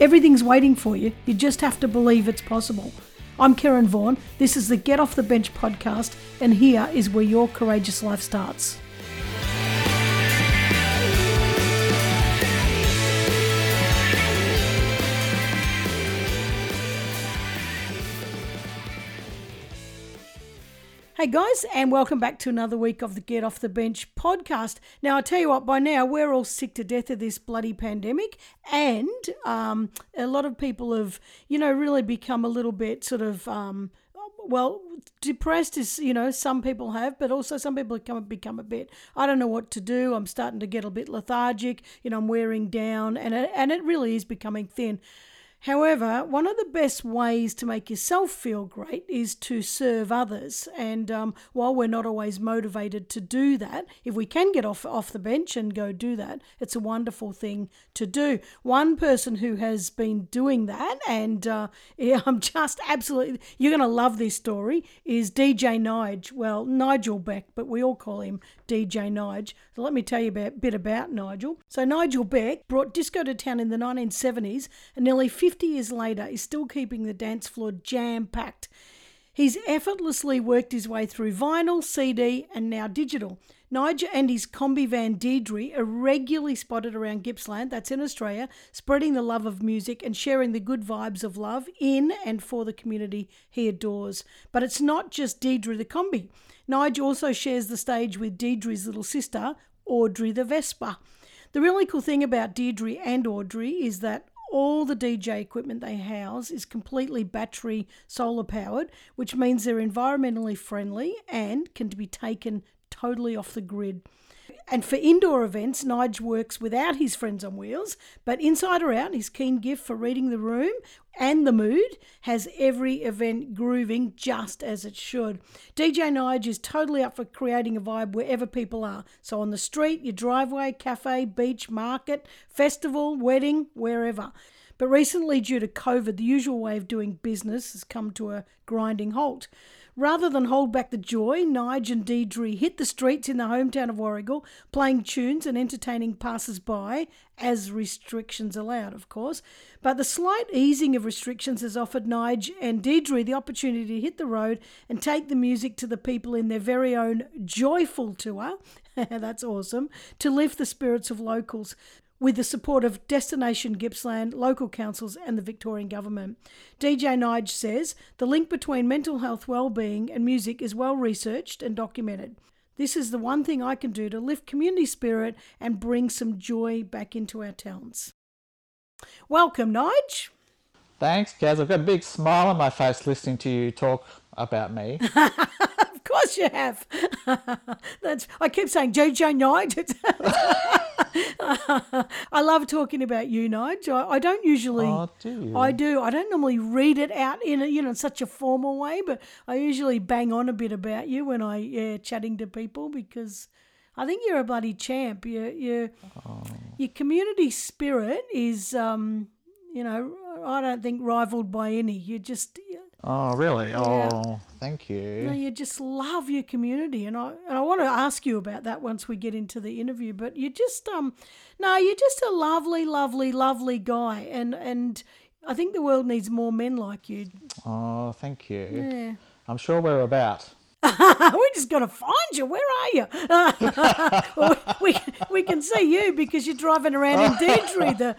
Everything's waiting for you. You just have to believe it's possible. I'm Karen Vaughan. This is the Get Off the Bench podcast, and here is where your courageous life starts. Hey guys, and welcome back to another week of the Get Off the Bench podcast. Now, I tell you what, by now we're all sick to death of this bloody pandemic, and um, a lot of people have, you know, really become a little bit sort of. Um, well, depressed is you know some people have, but also some people become become a bit. I don't know what to do. I'm starting to get a bit lethargic. You know, I'm wearing down, and it, and it really is becoming thin. However, one of the best ways to make yourself feel great is to serve others. And um, while we're not always motivated to do that, if we can get off off the bench and go do that, it's a wonderful thing to do. One person who has been doing that, and uh, yeah, I'm just absolutely you're going to love this story, is DJ Nige. Well, Nigel Beck, but we all call him DJ Nige. So let me tell you a bit about Nigel. So Nigel Beck brought disco to town in the 1970s, and nearly 50 years later is still keeping the dance floor jam packed. He's effortlessly worked his way through vinyl, CD, and now digital. Nige and his combi van Deirdre are regularly spotted around Gippsland, that's in Australia, spreading the love of music and sharing the good vibes of love in and for the community he adores. But it's not just Deirdre the combi. Nigel also shares the stage with Deirdre's little sister, Audrey the Vespa. The really cool thing about Deirdre and Audrey is that all the DJ equipment they house is completely battery solar powered, which means they're environmentally friendly and can be taken totally off the grid. And for indoor events, Nige works without his friends on wheels, but inside or out, his keen gift for reading the room and the mood has every event grooving just as it should. DJ Nige is totally up for creating a vibe wherever people are. So on the street, your driveway, cafe, beach, market, festival, wedding, wherever. But recently, due to COVID, the usual way of doing business has come to a grinding halt. Rather than hold back the joy, Nige and Deirdre hit the streets in the hometown of Warragul, playing tunes and entertaining passers by, as restrictions allowed, of course. But the slight easing of restrictions has offered Nige and Deirdre the opportunity to hit the road and take the music to the people in their very own joyful tour. That's awesome. To lift the spirits of locals with the support of Destination Gippsland, local councils, and the Victorian Government. DJ Nige says the link between mental health well-being and music is well researched and documented. This is the one thing I can do to lift community spirit and bring some joy back into our towns. Welcome, Nige. Thanks, Kaz. I've got a big smile on my face listening to you talk about me. of course you have. That's I keep saying JJ Nige. I love talking about you, Nige. I, I don't usually. Oh, do? I do. I don't normally read it out in a, you know such a formal way, but I usually bang on a bit about you when I yeah chatting to people because I think you're a bloody champ. You you Oh. your community spirit is um you know I don't think rivaled by any. You just Oh, really? Oh, thank you, know, you. you just love your community, and I and I want to ask you about that once we get into the interview. But you just um, no, you're just a lovely, lovely, lovely guy, and and I think the world needs more men like you. Oh, thank you. Yeah. I'm sure we're about. we just got to find you. Where are you? Well, we, we, we can see you because you're driving around in Deirdre. The,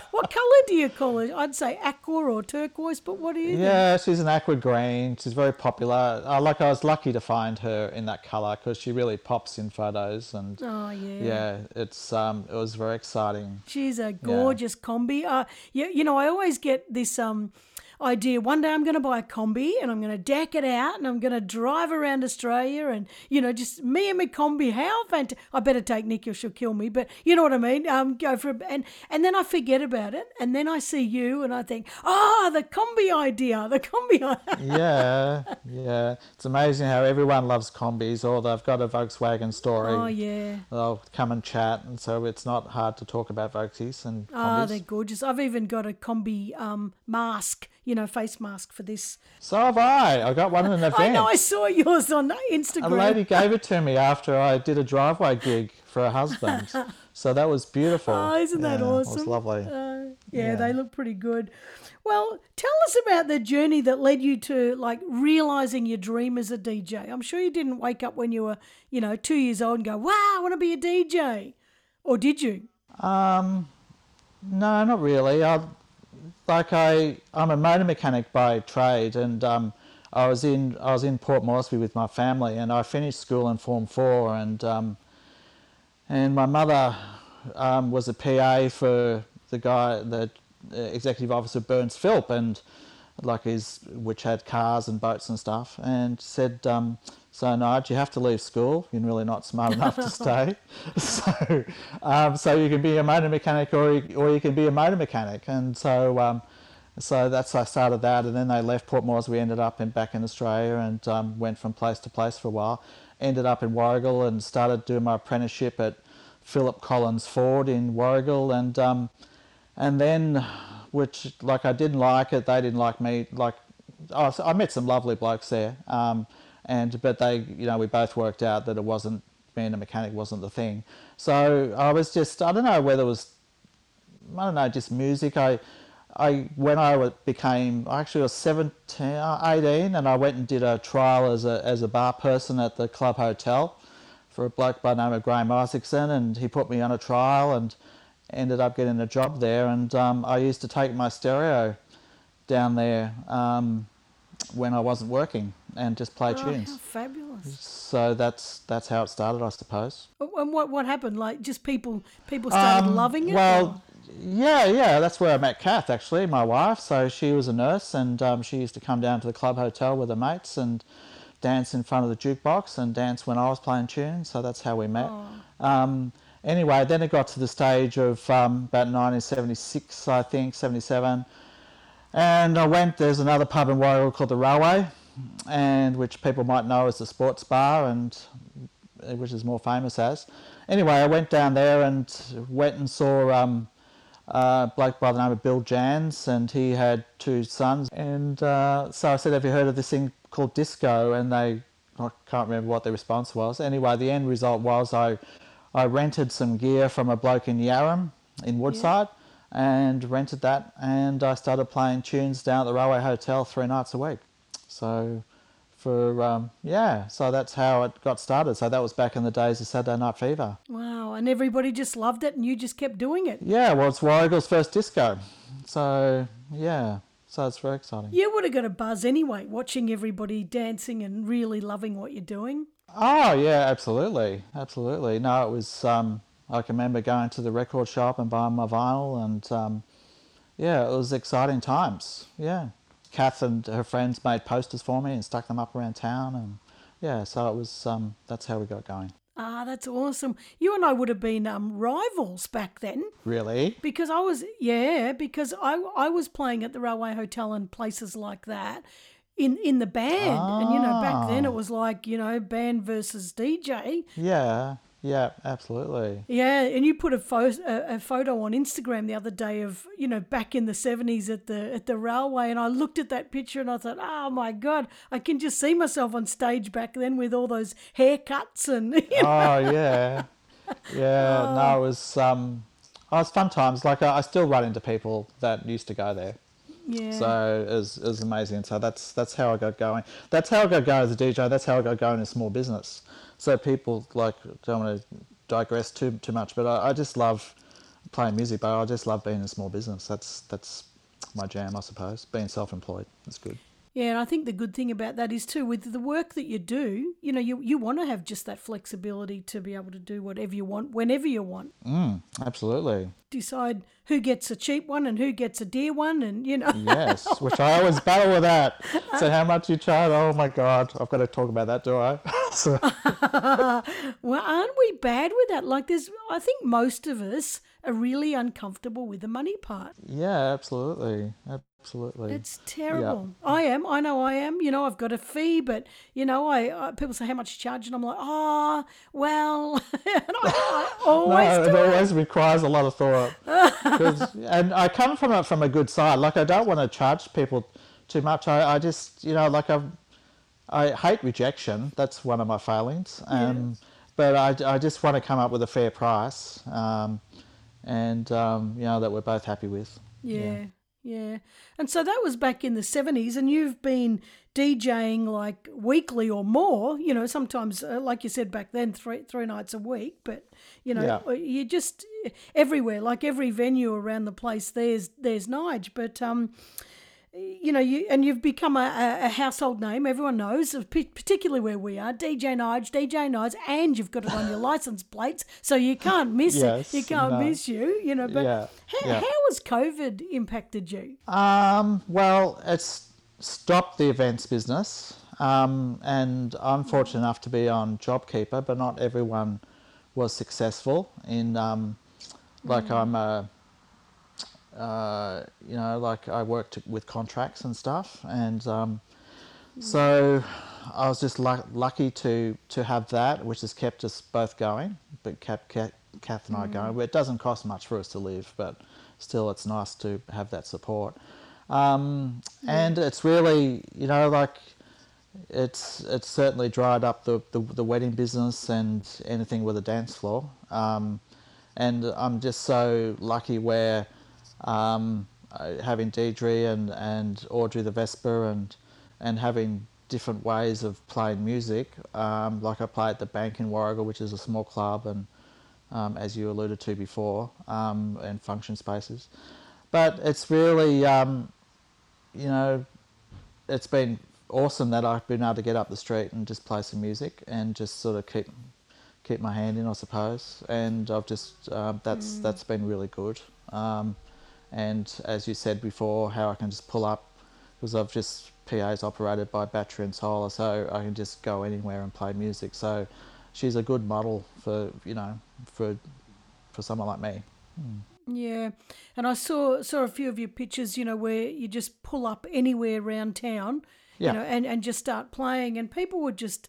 what colour do you call it? I'd say aqua or turquoise, but what do you think? Yeah, she's an aqua green. She's very popular. Uh, like I was lucky to find her in that color because she really pops in photos, and Oh, yeah. yeah, it's um, it was very exciting. She's a gorgeous combi. Uh, you, you know, I always get this. Um, idea. One day I'm going to buy a combi and I'm going to deck it out and I'm going to drive around Australia and you know just me and my combi. How fantastic! I better take Nikki or she'll kill me. But you know what I mean. Um, go for it and and then I forget about it and then I see you and I think, ah, oh, the combi idea, the combi. idea. yeah, yeah. It's amazing how everyone loves combis or they've got a Volkswagen story. Oh yeah. They'll come and chat, and so it's not hard to talk about Volksies and oh, they're gorgeous. I've even got a combi um, mask, you know, face mask for this. So have I. I got one in an event. I know. I saw yours on Instagram. A lady gave it to me after I did a driveway gig for her husband. so that was beautiful. Oh, isn't that awesome? It was lovely. Uh, yeah, yeah, they look pretty good. Well, tell us about the journey that led you to like realizing your dream as a DJ. I'm sure you didn't wake up when you were, you know, two years old and go, "Wow, I want to be a DJ," or did you? Um, no, not really. I, like I, I'm a motor mechanic by trade, and um, I was in I was in Port Moresby with my family, and I finished school in Form Four, and um, and my mother um, was a PA for the guy, the executive officer Burns Philp, and like his which had cars and boats and stuff, and said, um, "So Nige, you have to leave school. You're really not smart enough to stay. so, um, so you can be a motor mechanic, or you, or you can be a motor mechanic." And so, um, so that's I started that, and then they left Port Moresby. We ended up in back in Australia, and um, went from place to place for a while. Ended up in Warragul and started doing my apprenticeship at Philip Collins Ford in Warragul, and um, and then which like I didn't like it. They didn't like me. Like I, I met some lovely blokes there, um, and but they, you know, we both worked out that it wasn't being a mechanic wasn't the thing. So I was just I don't know whether it was I don't know just music. I I when I became I actually was 17, 18, and I went and did a trial as a as a bar person at the club hotel for a bloke by the name of Graham Isaacson, and he put me on a trial and ended up getting a job there, and um, I used to take my stereo down there um, when I wasn't working and just play oh, tunes. How fabulous! So that's that's how it started, I suppose. And what what happened? Like just people people started um, loving it. Well. Or? Yeah, yeah, that's where I met Kath actually, my wife. So she was a nurse, and um, she used to come down to the club hotel with her mates and dance in front of the jukebox and dance when I was playing tunes. So that's how we met. Oh. Um, anyway, then it got to the stage of um, about 1976, I think, 77. And I went, there's another pub in Warragul called the Railway, and which people might know as the sports bar, and which is more famous as. Anyway, I went down there and went and saw um, a bloke by the name of Bill Jans, and he had two sons. And uh, so I said, Have you heard of this thing called disco? And they, I can't remember what their response was. Anyway, the end result was I I rented some gear from a bloke in Yarram in Woodside yeah. and rented that and I started playing tunes down at the Railway Hotel three nights a week. So for um, yeah, so that's how it got started. So that was back in the days of Saturday Night Fever. Wow, and everybody just loved it, and you just kept doing it. Yeah, well, it's Warragul's first disco, so yeah, so it's very exciting. You would have got a buzz anyway, watching everybody dancing and really loving what you're doing. Oh yeah, absolutely, absolutely. No, it was. Um, I can remember going to the record shop and buying my vinyl, and um, yeah, it was exciting times. Yeah, Kath and her friends made posters for me and stuck them up around town, and yeah, so it was. Um, that's how we got going. Ah, that's awesome. You and I would have been um, rivals back then. Really? Because I was, yeah, because I, I was playing at the Railway Hotel and places like that in in the band. And you know, back then it ah. was like you know, band versus DJ. Yeah. Yeah, absolutely. Yeah, and you put a photo a, a, photo on Instagram the other day of you know back in the seventies at the at the railway, and I looked at that picture and I thought, oh my god, I can just see myself on stage back then with all those haircuts and. You know. Oh yeah, yeah. Oh. No, it was um, oh, it was fun times. Like I, I still run into people that used to go there. So it was, it was amazing. So that's that's how I got going. That's how I got going as a DJ. That's how I got going in a small business. So people like don't want to digress too too much, but I, I just love playing music. But I just love being in a small business. That's that's my jam, I suppose. Being self-employed, that's good. Yeah, and I think the good thing about that is too with the work that you do, you know, you you want to have just that flexibility to be able to do whatever you want whenever you want. Mm, absolutely. Decide who gets a cheap one and who gets a dear one, and you know. yes, which I always battle with that. So how much you charge? Oh my God, I've got to talk about that, do I? so. well, aren't we bad with that? Like, there's, I think most of us are really uncomfortable with the money part. Yeah, absolutely. Absolutely. It's terrible. Yeah. I am. I know I am. You know, I've got a fee, but, you know, I, I people say, how much you charge? And I'm like, oh, well, and I, I always no, it, always requires a lot of thought. and I come from it from a good side. Like, I don't want to charge people too much. I, I just, you know, like I've, I hate rejection. That's one of my failings. Um, yeah. But I, I just want to come up with a fair price. Um, and um, you know that we're both happy with. Yeah, yeah, yeah. And so that was back in the seventies, and you've been DJing like weekly or more. You know, sometimes, uh, like you said back then, three three nights a week. But you know, yeah. you just everywhere, like every venue around the place. There's there's Nige, but um you know, you and you've become a, a household name. Everyone knows, particularly where we are, DJ Nige, DJ Nige, and you've got it on your license plates, so you can't miss yes, it. You can't no. miss you. You know, but yeah, how, yeah. how has COVID impacted you? Um, well, it's stopped the events business, um, and I'm fortunate enough to be on JobKeeper, but not everyone was successful in. Um, like mm. I'm a uh, you know, like I worked with contracts and stuff, and um, so I was just lu- lucky to to have that, which has kept us both going, but kept Kath and I mm. going. It doesn't cost much for us to live, but still, it's nice to have that support. Um, and it's really, you know, like it's it's certainly dried up the, the, the wedding business and anything with a dance floor. Um, and I'm just so lucky where um, uh, having Deirdre and, and Audrey the Vespa and and having different ways of playing music. Um, like I play at the Bank in Warragul, which is a small club, and um, as you alluded to before, um, and function spaces. But it's really, um, you know, it's been awesome that I've been able to get up the street and just play some music and just sort of keep keep my hand in, I suppose. And I've just uh, that's mm. that's been really good. Um, and as you said before, how I can just pull up because I've just PA's operated by battery and solar, so I can just go anywhere and play music. So she's a good model for you know for for someone like me. Mm. Yeah, and I saw saw a few of your pictures, you know, where you just pull up anywhere around town, yeah. you know, and, and just start playing, and people were just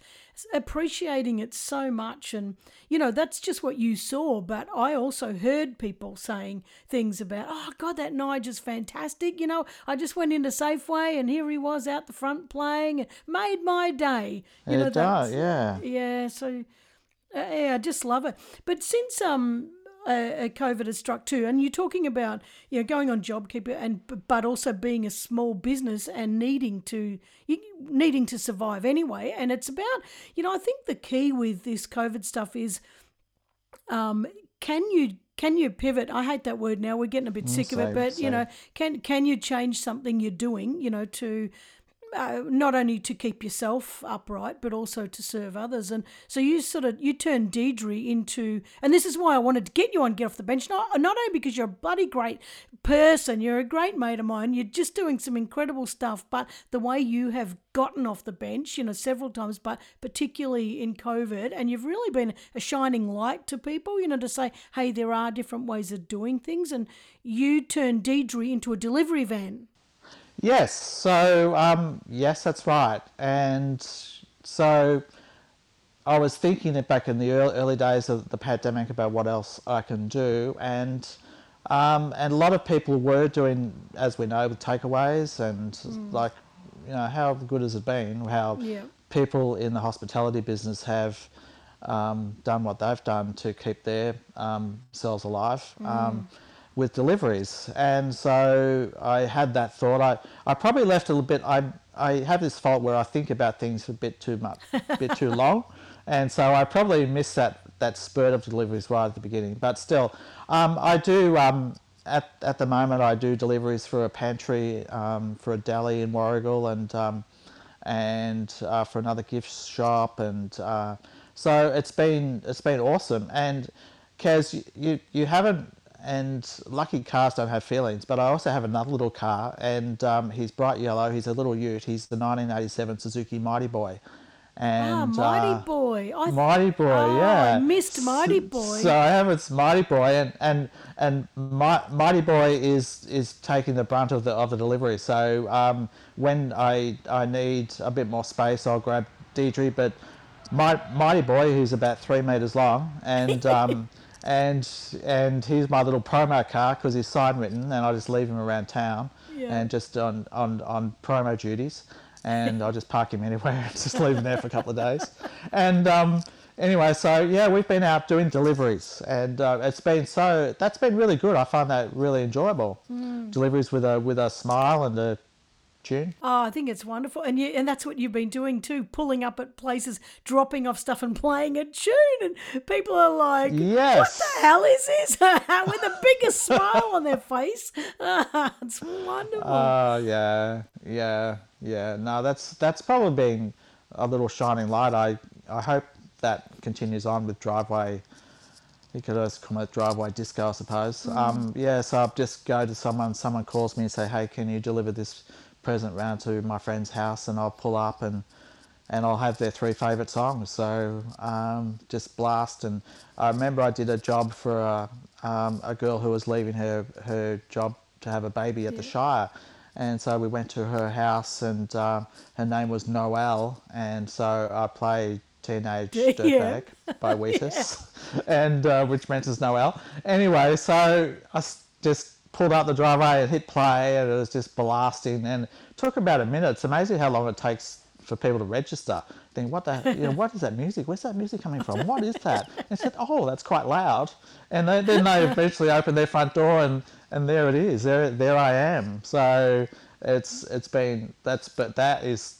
appreciating it so much. And, you know, that's just what you saw. But I also heard people saying things about, oh, God, that Nigel's fantastic. You know, I just went into Safeway and here he was out the front playing. and made my day. You it know, does, yeah. Yeah, so, uh, yeah, I just love it. But since, um, uh, COVID has struck too. And you're talking about you know going on JobKeeper and but also being a small business and needing to needing to survive anyway. And it's about you know I think the key with this COVID stuff is, um, can you can you pivot? I hate that word now. We're getting a bit mm, sick same, of it, but same. you know, can can you change something you're doing? You know, to uh, not only to keep yourself upright but also to serve others. And so you sort of you turned Deirdre into and this is why I wanted to get you on get off the bench. Not, not only because you're a bloody great person you're a great mate of mine you're just doing some incredible stuff but the way you have gotten off the bench you know several times but particularly in covid and you've really been a shining light to people you know to say hey there are different ways of doing things. And you turned Deirdre into a delivery van Yes, so um, yes, that's right. And so I was thinking it back in the early, early days of the pandemic about what else I can do, and um, and a lot of people were doing, as we know, with takeaways and mm. like, you know, how good has it been? How yeah. people in the hospitality business have um, done what they've done to keep their um, selves alive. Mm with deliveries. And so I had that thought. I, I probably left a little bit. I, I have this fault where I think about things a bit too much, a bit too long. And so I probably missed that, that spurt of deliveries right at the beginning. But still, um, I do. Um, at at the moment, I do deliveries for a pantry, um, for a deli in Warragul, and um, and uh, for another gift shop, and uh, so it's been it's been awesome. And Kaz, you, you you haven't. And lucky cars don't have feelings, but I also have another little car, and um, he's bright yellow. He's a little Ute. He's the 1987 Suzuki Mighty Boy, and ah, Mighty uh, Boy. I Mighty Boy, Oh, yeah. I missed Mighty Boy. So I have it's Mighty Boy, and and and Mi- Mighty Boy is is taking the brunt of the of the delivery. So um, when I I need a bit more space, I'll grab Deirdre. But my, Mighty Boy, who's about three meters long, and um, and and he's my little promo car because he's sign written, and I just leave him around town, Yeah. and just on on on promo duties and I'll just park him anywhere and just leave him there for a couple of days. And um, anyway, so yeah, we've been out doing deliveries, and uh, it's been so that's been really good. I find that really enjoyable. Deliveries with a with a smile and a tune. Oh, I think it's wonderful, and you, and that's what you've been doing too, pulling up at places, dropping off stuff, and playing a tune, and people are like, Yes. "What the hell is this?" With the biggest smile on their face. it's wonderful. Oh yeah, yeah, yeah. No, that's that's probably been a little shining light. I I hope that continues on with driveway. You could always call it driveway disco, I suppose. Um, yeah, so I'll just go to someone. Someone calls me and say, "Hey, can you deliver this present round to my friend's house?" And I'll pull up and and I'll have their three favourite songs. So um, just blast. And I remember I did a job for a, um, a girl who was leaving her, her job to have a baby at the Shire. And so we went to her house, and um, her name was Noelle. And so I played Teenage Yeah. Dirtbag by Wheatus, and uh, which meant it's Noelle. Anyway, so I just pulled out the driveway and hit play, and it was just blasting. And it took about a minute. It's amazing how long it takes for people to register. Think, what the, you know, what is that music? Where's that music coming from? What is that? And said, oh, that's quite loud. And they, then they eventually opened their front door, and, and there it is. There, there I am. So it's it's been that's but that is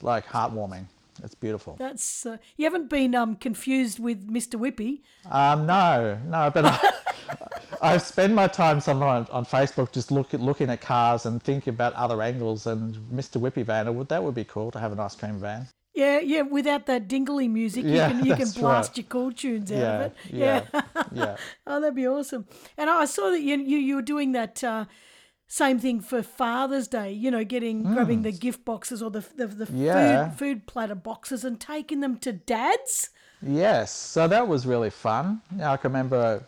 like heartwarming. It's beautiful. That's uh, you haven't been um, confused with Mr. Whippy. Um, no, no, but I, I spend my time sometimes on Facebook just look at, looking at cars and thinking about other angles. And Mr. Whippy van, would that would be cool to have an ice cream van. Yeah, yeah. Without that dingly music, Yeah, you can you can blast right. your cool tunes out Yeah, of it. yeah, yeah. oh, that'd be awesome. And I saw that you you, you were doing that uh, same thing for Father's Day. You know, getting grabbing the gift boxes or the the, the food food platter boxes and taking them to dads. Yes, so that was really fun. Yeah, I can remember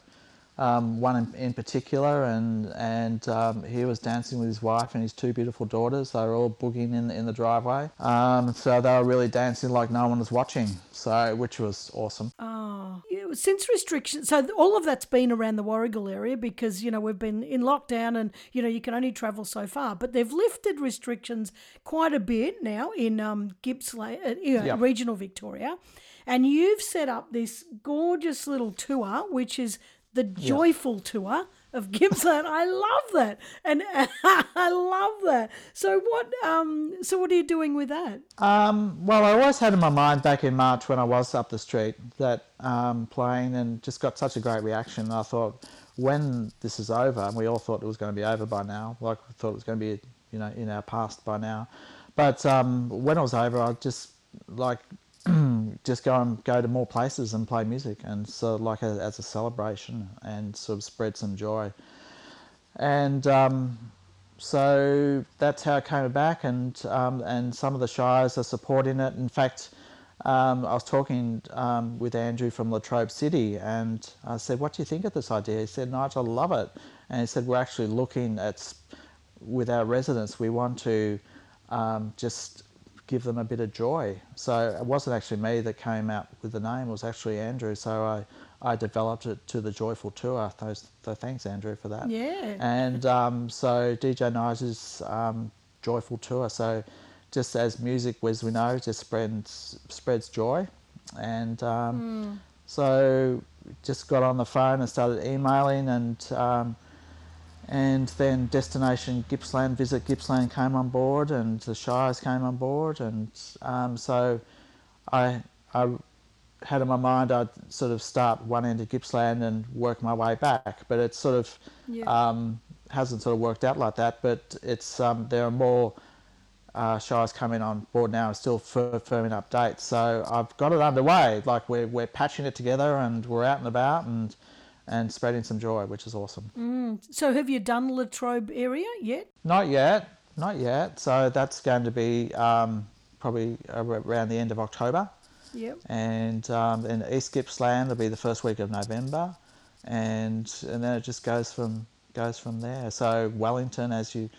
um, one in, in particular, and and um, he was dancing with his wife and his two beautiful daughters. They were all boogieing in in the driveway. Um, so they were really dancing like no one was watching. So which was awesome. Oh, since restrictions, so all of that's been around the Warragul area because you know we've been in lockdown and you know you can only travel so far. But they've lifted restrictions quite a bit now in um, Gippsland, uh, know, regional Victoria, and you've set up this gorgeous little tour, which is the joyful tour of Gippsland. I love that, and I love that. So what? Um, so what are you doing with that? Um, well, I always had in my mind back in March when I was up the street that um, playing and just got such a great reaction. I thought when this is over, and we all thought it was going to be over by now, like we thought it was going to be, you know, in our past by now. But um, when it was over, I just like just go and go to more places and play music, and so like a, as a celebration and sort of spread some joy. And um, so that's how it came back, and um, and some of the shires are supporting it. In fact, um, I was talking um, with Andrew from Latrobe City, and I said, "What do you think of this idea?" He said, "Nigel, I love it." And he said, "We're actually looking at with our residents. We want to um, just give them a bit of joy." So it wasn't actually me that came out with the name; it was actually Andrew. So I. I developed it to the Joyful Tour. Those, so thanks, Andrew, for that Yeah. and um, so DJ Nigel's um, joyful tour. So just as music, as we know, just spreads spreads joy, and um, so just got on the phone and started emailing, and um, and then destination Gippsland, visit Gippsland came on board, and the Shires came on board, and um, so I I had in my mind I'd sort of start one end of Gippsland and work my way back, but it sort of Yeah. um, hasn't sort of worked out like that. But it's um, there are more uh, shows coming on board now, and still fir- firming up dates. So I've got it underway. Like we're we're patching it together and we're out and about and and spreading some joy, which is awesome. So have you done Latrobe area yet? Not yet, not yet. So that's going to be um, probably around the end of October. Yep. and um, in East Gippsland it'll be the first week of November, and and then it just goes from goes from there. So Wellington, as you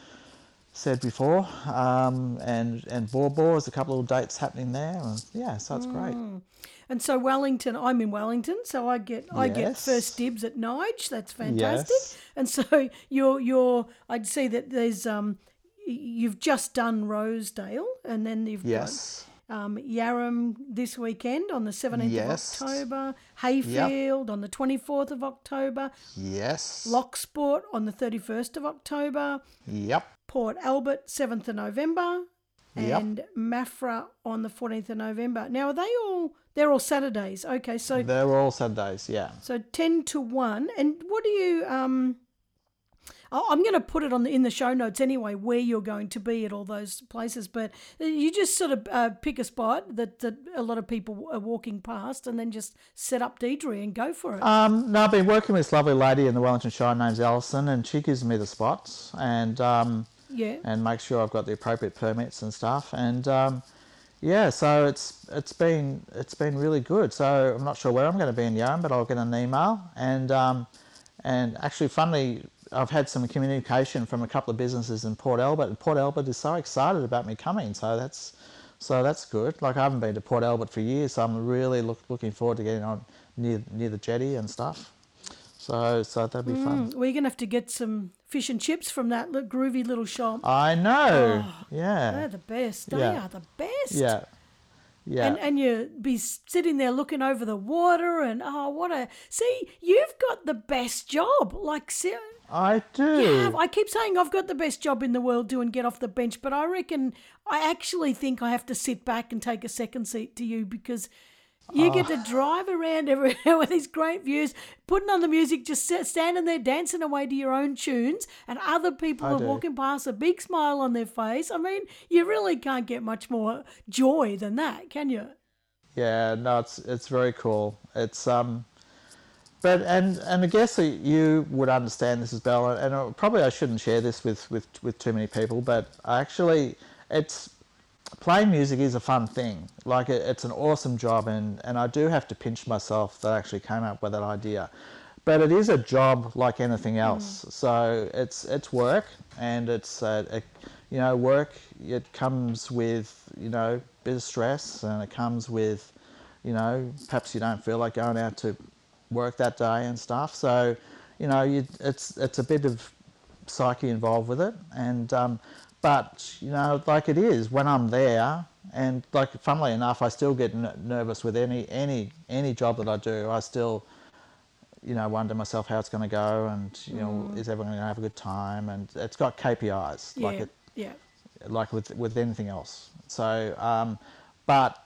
said before, um, and and Borbor is a couple of dates happening there, and yeah, so it's great. And so Wellington, I'm in Wellington, so I get I get first dibs at Nige. That's fantastic. Yes. And so you're you're I'd see that there's um you've just done Rosedale, and then you've Yes, got um, Yarram this weekend on the 17th Yes. of October, Heyfield on the 24th of October, yes, Loch Sport on the 31st of October, yep, Port Albert 7th of November, Yep. and Maffra on the 14th of November. Now are they all they're all Saturdays. Okay, so they're all Saturdays. Yeah, so 10 to 1. And what do you um I'm going to put it on the, in the show notes anyway where you're going to be at all those places but you just sort of uh, pick a spot that, that a lot of people are walking past and then just set up Deirdre and go for it. Um, no, I've been working with this lovely lady in the Wellington Shire named Alison, and she gives me the spots and um, yeah. and make sure I've got the appropriate permits and stuff. And um, yeah, so it's it's been it's been really good. So I'm not sure where I'm going to be in Yarram, but I'll get an email. And um, and actually, funnily, I've had some communication from a couple of businesses in Port Albert, and Port Albert is so excited about me coming. So that's so that's good. Like I haven't been to Port Albert for years, so I'm really look, looking forward to getting on near near the jetty and stuff. So so that'd be fun. Mm, you're going to have to get some fish and chips from that li- groovy little shop. I know. Yeah. They're the best. They Yeah. are the best. Yeah. Yeah. And and you be sitting there looking over the water and oh what a see you've got the best job like se- I do. have. I keep saying I've got the best job in the world doing get off the bench but I reckon I actually think I have to sit back and take a second seat to you because you get Oh. to drive around everywhere with these great views, putting on the music, just standing there dancing away to your own tunes, and other people I are do. walking past, a big smile on their face. I mean, you really can't get much more joy than that, can you? Yeah, no, it's it's very cool. It's um, but and and I guess you would understand this as well. And probably I shouldn't share this with with with too many people, but actually, it's playing music is a fun thing. Like it, it's an awesome job, and and I do have to pinch myself that I actually came up with that idea. But it is a job like anything else. So it's it's work, and it's uh, a, you know work. It comes with you know bit of stress, and it comes with you know perhaps you don't feel like going out to work that day and stuff. So you know you, it's it's a bit of psyche involved with it, and um, but you know like it is when I'm there, and like funnily enough, I still get n- nervous with any any any job that I do. I still you know wonder myself how it's going to go, and you know is everyone going to have a good time, and it's got KPIs like it yeah. like with with anything else. So, um, but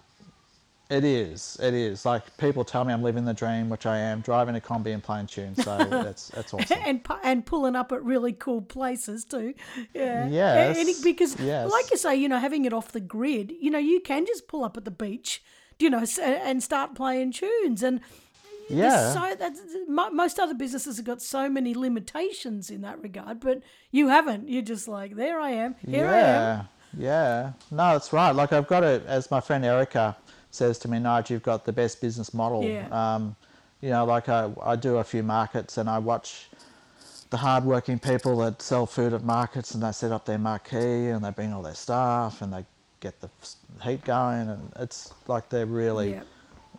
it is, it is like people tell me I'm living the dream, which I am, driving a combi and playing tunes. So that's that's awesome. and and pulling up at really cool places too. Yeah. Yes, And because yes. like you say, you know, having it off the grid, you know, you can just pull up at the beach, you know, and start playing tunes and. Yeah. So that's most other businesses have got so many limitations in that regard, but you haven't. You're just like, there I am. Here I am. yeah, yeah. No, that's right. Like I've got it, as my friend Erica says to me, Nige, you've got the best business model. Yeah. Um, you know, like I, I do a few markets and I watch the hardworking people that sell food at markets and they set up their marquee and they bring all their staff and they get the heat going and it's like they're really Yeah.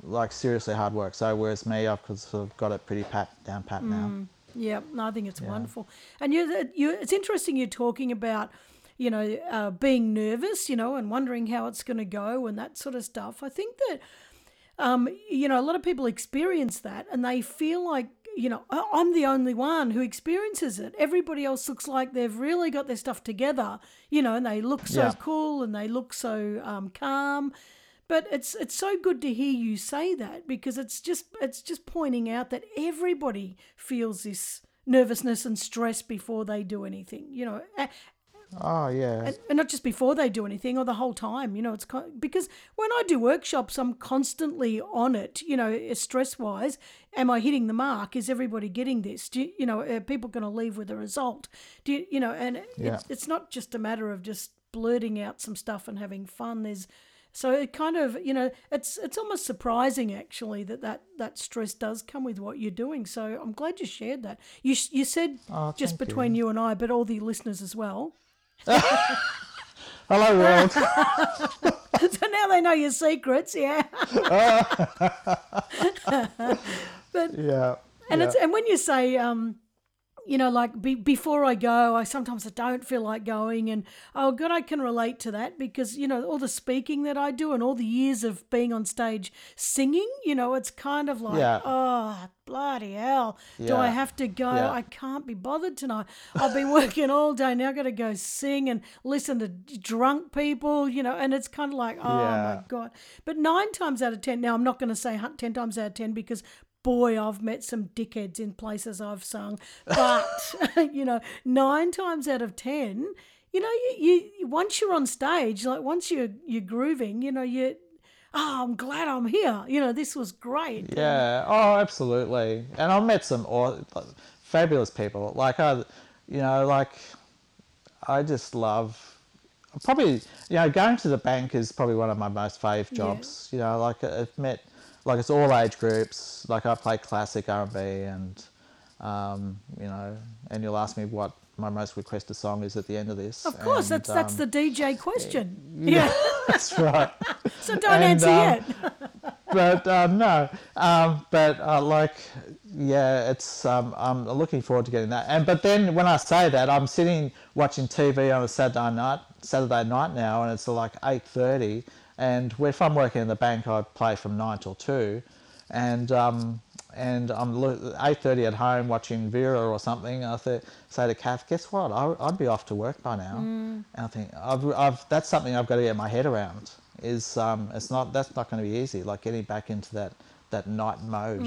like seriously hard work. So whereas me, I've sort of got it pretty pat down pat now. Yeah, no, I think it's wonderful. And you, you, it's interesting you're talking about, you know, uh, being nervous, you know, and wondering how it's going to go and that sort of stuff. I think that, um, you know, a lot of people experience that and they feel like, you know, "Oh, I'm the only one who experiences it. Everybody else looks like they've really got their stuff together, you know, and they look so Yeah. cool and they look so um, calm. but it's it's so good to hear you say that because it's just it's just pointing out that everybody feels this nervousness and stress before they do anything. You know, Oh yeah. and, and not just before they do anything or the whole time you know it's co- because when i do workshops i'm constantly on it you know eh, stress wise am i hitting the mark? Is everybody getting this? Do you, you know are people going to leave with a result? Do you, you know and Yeah. it's, it's not just a matter of just blurting out some stuff and having fun. There's so it kind of you know it's it's almost surprising actually that that, that stress does come with what you're doing. So i'm glad you shared that. You you said Oh, just between you and i but all the listeners as well Hello world. so now they know your secrets, yeah. but yeah. and yeah. it's and when you say um you know like be, before i go i sometimes i don't feel like going and oh god i can relate to that because you know all the speaking that i do and all the years of being on stage singing you know it's kind of like Yeah. oh bloody hell. Do i have to go? Yeah. i can't be bothered tonight. I've been working all day. Now i've got to go sing and listen to drunk people you know and it's kind of like oh my god. But nine times out of ten now i'm not going to say ten times out of ten because boy i've met some dickheads in places i've sung but you know nine times out of ten you know you, you once you're on stage like once you're you're grooving you know you oh i'm glad i'm here you know this was great Yeah. Oh, absolutely. And I've met some aw- fabulous people. Like I, you know, like I just love. Probably, you know, going to the bank is probably one of my most fave jobs. You know, like I've met, like it's all age groups. Like I play classic R and B, and um, you know, and you'll ask me what my most requested song is at the end of this. of course and, that's that's um, the dj question yeah that's right. so don't and, answer um, yet but um, no, um, but uh, like, yeah, it's um, I'm looking forward to getting that. And but then when I say that, I'm sitting watching TV on a Saturday night, Saturday night now, and it's like eight thirty. And if I'm working in the bank, I play from nine till two, and um, and I'm eight thirty at home watching Vera or something. I th- say to Kath, guess what? I, I'd be off to work by now. And I think I've, I've that's something I've got to get my head around. Is um, it's not that's not going to be easy. Like getting back into that that night mode.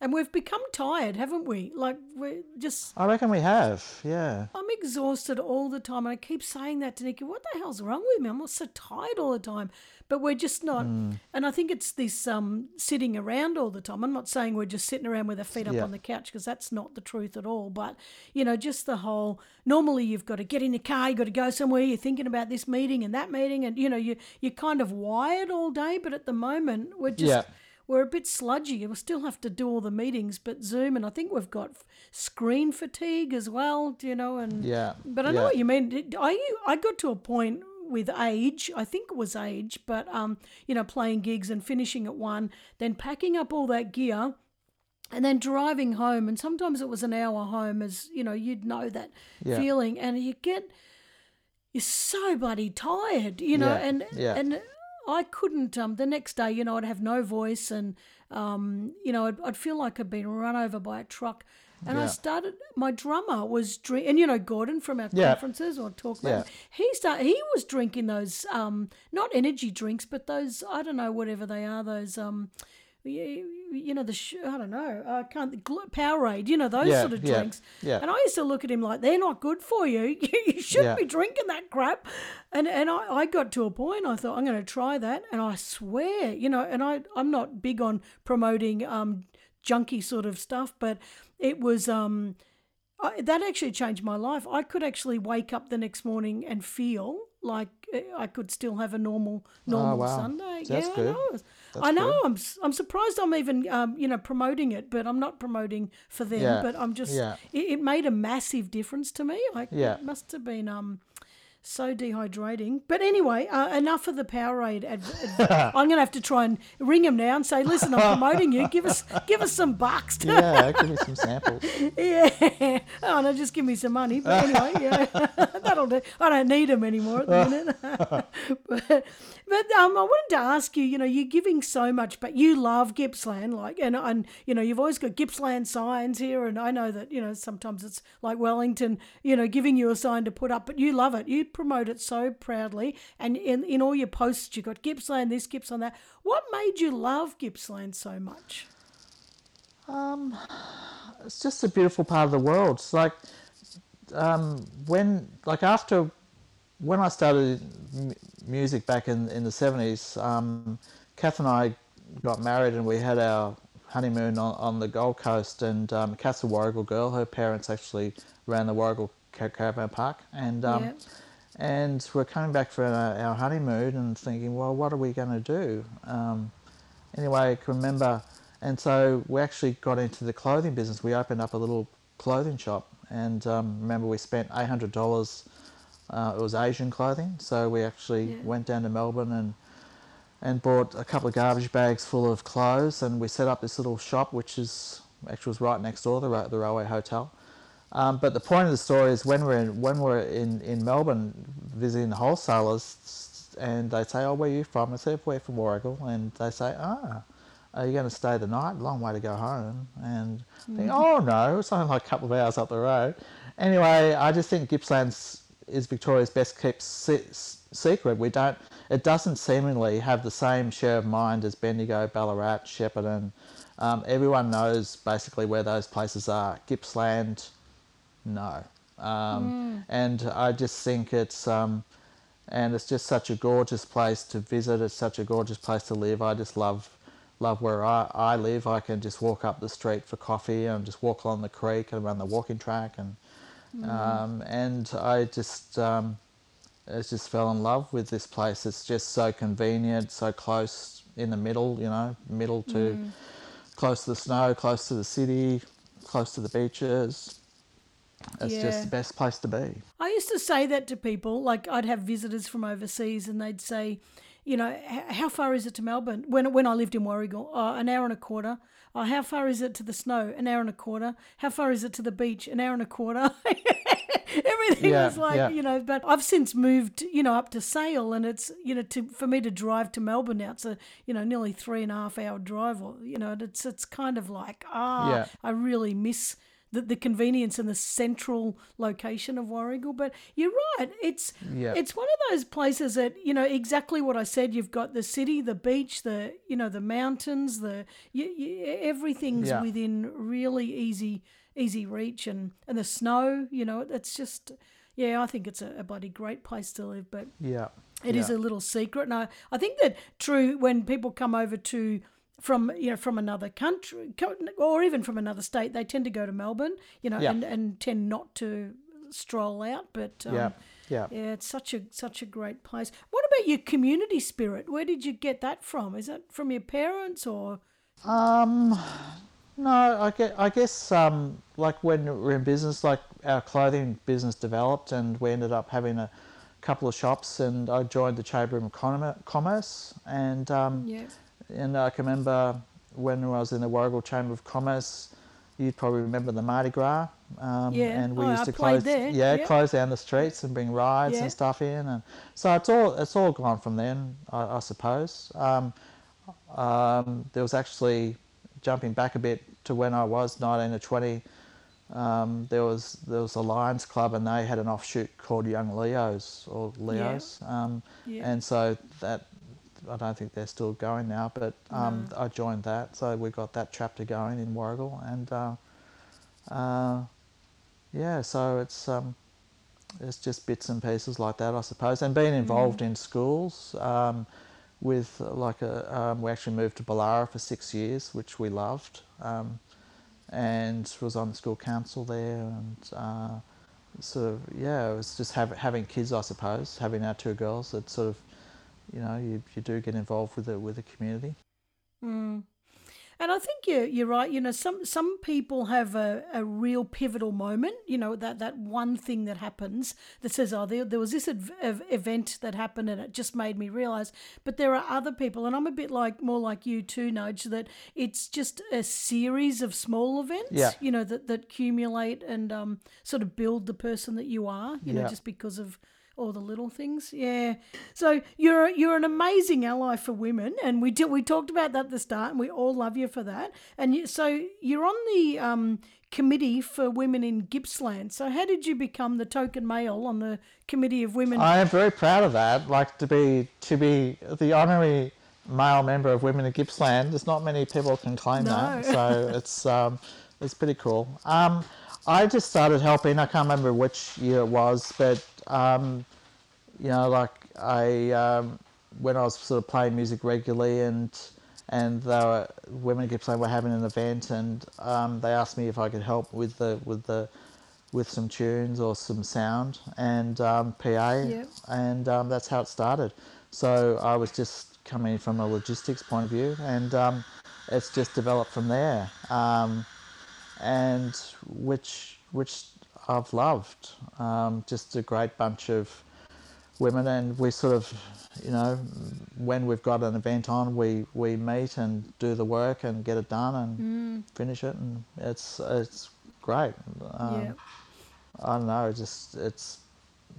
And we've become tired haven't we like we're just I reckon we have. Yeah. I'm exhausted all the time, and I keep saying that to Nikki. What the hell's wrong with me? I'm so tired all the time. But we're just not. Hmm. And I think it's this um, sitting around all the time. I'm not saying we're just sitting around with our feet up Yeah. on the couch because that's not the truth at all. But you know, just the whole. Normally, you've got to get in the car. You've got to go somewhere. You're thinking about this meeting and that meeting, and you know, you you're kind of wired all day. But at the moment, we're just Yeah. We're a bit sludgy. We still have to do all the meetings, but Zoom, and I think we've got screen fatigue as well. You know? And Yeah. but I know yeah. what you mean. I I got to a point with age. I think it was age, but um, you know, playing gigs and finishing at one, then packing up all that gear. And then driving home, and sometimes it was an hour home, as you know, you'd know that Yeah. feeling, and you get, you're so bloody tired, you know, Yeah, and yeah. and I couldn't. Um, the next day, you know, I'd have no voice, and um, you know, I'd, I'd feel like I'd been run over by a truck. And I started. My drummer was drink, and you know Gordon from our Yeah. conferences or talk about. Yeah. He start. He was drinking those um, not energy drinks, but those I don't know whatever they are. Those um, you, you know the sh- I don't know. I can't the gl- Powerade. You know those Yeah, sort of yeah, drinks. yeah. And I used to look at him like they're not good for you. you shouldn't be drinking that crap. And and I, I got to a point. I thought I'm going to try that, and I swear, you know, and I I'm not big on promoting um junky sort of stuff, but it was um. I, that actually changed my life. I could actually wake up the next morning and feel like uh, I could still have a normal normal Oh, wow. Sunday. That's yeah, good. I know. That's I know. good. I'm I'm surprised I'm even um, you know promoting it, but I'm not promoting for them. Yeah, But I'm just yeah. it, it made a massive difference to me. I, Yeah. It must have been um so dehydrating. But anyway, uh, enough of the Powerade. Adv- I'm going to have to try and ring him now and say, "Listen, I'm promoting you. Give us give us some bucks." To, Yeah, give me some samples. yeah. Oh no, just give me some money. But anyway, yeah, that'll That'll do. I don't need them anymore at the minute. but but um, I wanted to ask you. You know, you're giving so much, but you love Gippsland, like, and and you know, you've always got Gippsland signs here, and I know that you know sometimes it's like Wellington, you know, giving you a sign to put up, but you love it. You promote it so proudly, and in in all your posts, you've got Gippsland this, Gippsland that. What made you love Gippsland so much? Um, it's just a beautiful part of the world. It's like um, when, like after, when I started m- music back in, in the 70s, um, Kath and I got married and we had our honeymoon on, on the Gold Coast and um, Kath's a Warragul girl. Her parents actually ran the Warragul Caravan Park and um, Yep. and we're coming back for our, our honeymoon and thinking, well, what are we going to do? Um, anyway, I can remember, and so we actually got into the clothing business. We opened up a little clothing shop, and um, remember we spent eight hundred dollars. Uh, it was Asian clothing, so we actually Yeah. went down to Melbourne and and bought a couple of garbage bags full of clothes, and we set up this little shop, which is actually was right next door, the the Railway Hotel. Um, but the point of the story is when we're in, when we're in, in Melbourne visiting the wholesalers, and they say, "Oh, where are you from?" I say, "We're from Warragul," and they say, "Ah, are you going to stay the night? Long way to go home." And I think, "Oh no, it's only like a couple of hours up the road." Anyway, I just think Gippsland's is Victoria's best kept se- secret. We don't. It doesn't seemingly have the same share of mind as Bendigo, Ballarat, Shepparton. Um, everyone knows basically where those places are. Gippsland, no. Um, And I just think it's um, and it's just such a gorgeous place to visit. It's such a gorgeous place to live. I just love love where I, I live. I can just walk up the street for coffee and just walk along the creek and around the walking track and um, and I just um, I just fell in love with this place. It's just so convenient, so close in the middle. You know, middle to close to the snow, close to the city, close to the beaches. It's Yeah. just the best place to be. I used to say that to people. Like I'd have visitors from overseas, and they'd say, you know, how far is it to Melbourne? When when I lived in Warragul, oh, an hour and a quarter. Oh, how far is it to the snow? An hour and a quarter. How far is it to the beach? An hour and a quarter. Everything Yeah, was like, yeah. you know. But I've since moved, you know, up to Sale, and it's, you know, to for me to drive to Melbourne now, it's a, you know, nearly three and a half hour drive. Or you know, it's it's kind of like ah, Yeah. I really miss the, the convenience and the central location of Warragul. But you're right. It's Yeah. it's one of those places that you know exactly what I said. You've got the city, the beach, the you know the mountains, the you, you, everything's Yeah. within really easy easy reach, and and the snow. You know, it's just yeah. I think it's a, a bloody great place to live, but. Yeah. It is yeah. a little secret, and I, I think that true when people come over to from you know from another country or even from another state, they tend to go to Melbourne, you know, Yeah. and, and tend not to stroll out. But um, Yeah. Yeah. yeah, it's such a such a great place. What about your community spirit? Where did you get that from? Is that from your parents or? Um, no, I guess, I guess um, like when we we're in business, like our clothing business developed, and we ended up having a couple of shops, and I joined the Chamber of Commerce, and um, Yeah, and I can remember when I was in the Warragul Chamber of Commerce, you'd probably remember the Mardi Gras. Um, Yeah. And we Oh, used to close, yeah, Yep. close down the streets and bring rides Yeah. and stuff in, and so it's all it's all gone from then, I, I suppose. Um, um, there was actually jumping back a bit to when I was 19 or 20. Um, there was there was a Lions Club and they had an offshoot called Young Leos or Leos, um, Yeah. and so that I don't think they're still going now, but um, I joined that, so we got that chapter going in Warragul, and uh, uh, yeah, so it's um, it's just bits and pieces like that, I suppose, and being involved in schools. Um, with like a, um, we actually moved to Ballarat for six years, which we loved, um, and was on the school council there, and uh, sort of yeah, it was just have, having kids, I suppose, having our two girls. That sort of, you know, you, you do get involved with the with the community. Mm. And I think you're, you're right. You know, some some people have a, a real pivotal moment. You know, that, that one thing that happens that says, oh, there, there was this ev- ev- event that happened and it just made me realize. But there are other people, and I'm a bit like more like you too, Nige, that it's just a series of small events. Yeah. You know, that that accumulate and um, sort of build the person that you are. You know, just because of all the little things. Yeah. So you're you're an amazing ally for women, and we did we talked about that at the start, and we all love you for that. And you, so you're on the um, committee for women in Gippsland. So how did you become the token male on the committee of women? I am very proud of that. Like to be to be the honorary male member of Women in Gippsland. There's not many people can claim that, so it's um, it's pretty cool. Um, I just started helping. I can't remember which year it was, but um, you know, like I um, when I was sort of playing music regularly and and they were, Women in Gippsland were having an event and um, they asked me if I could help with the with the with some tunes or some sound and um, PA Yep. and um, that's how it started. So I was just coming from a logistics point of view and um, it's just developed from there. And which which I've loved. Um, just a great bunch of women, and we sort of, you know, when we've got an event on, we we meet and do the work and get it done and finish it, and it's it's great. Um, yeah. I don't know, just it's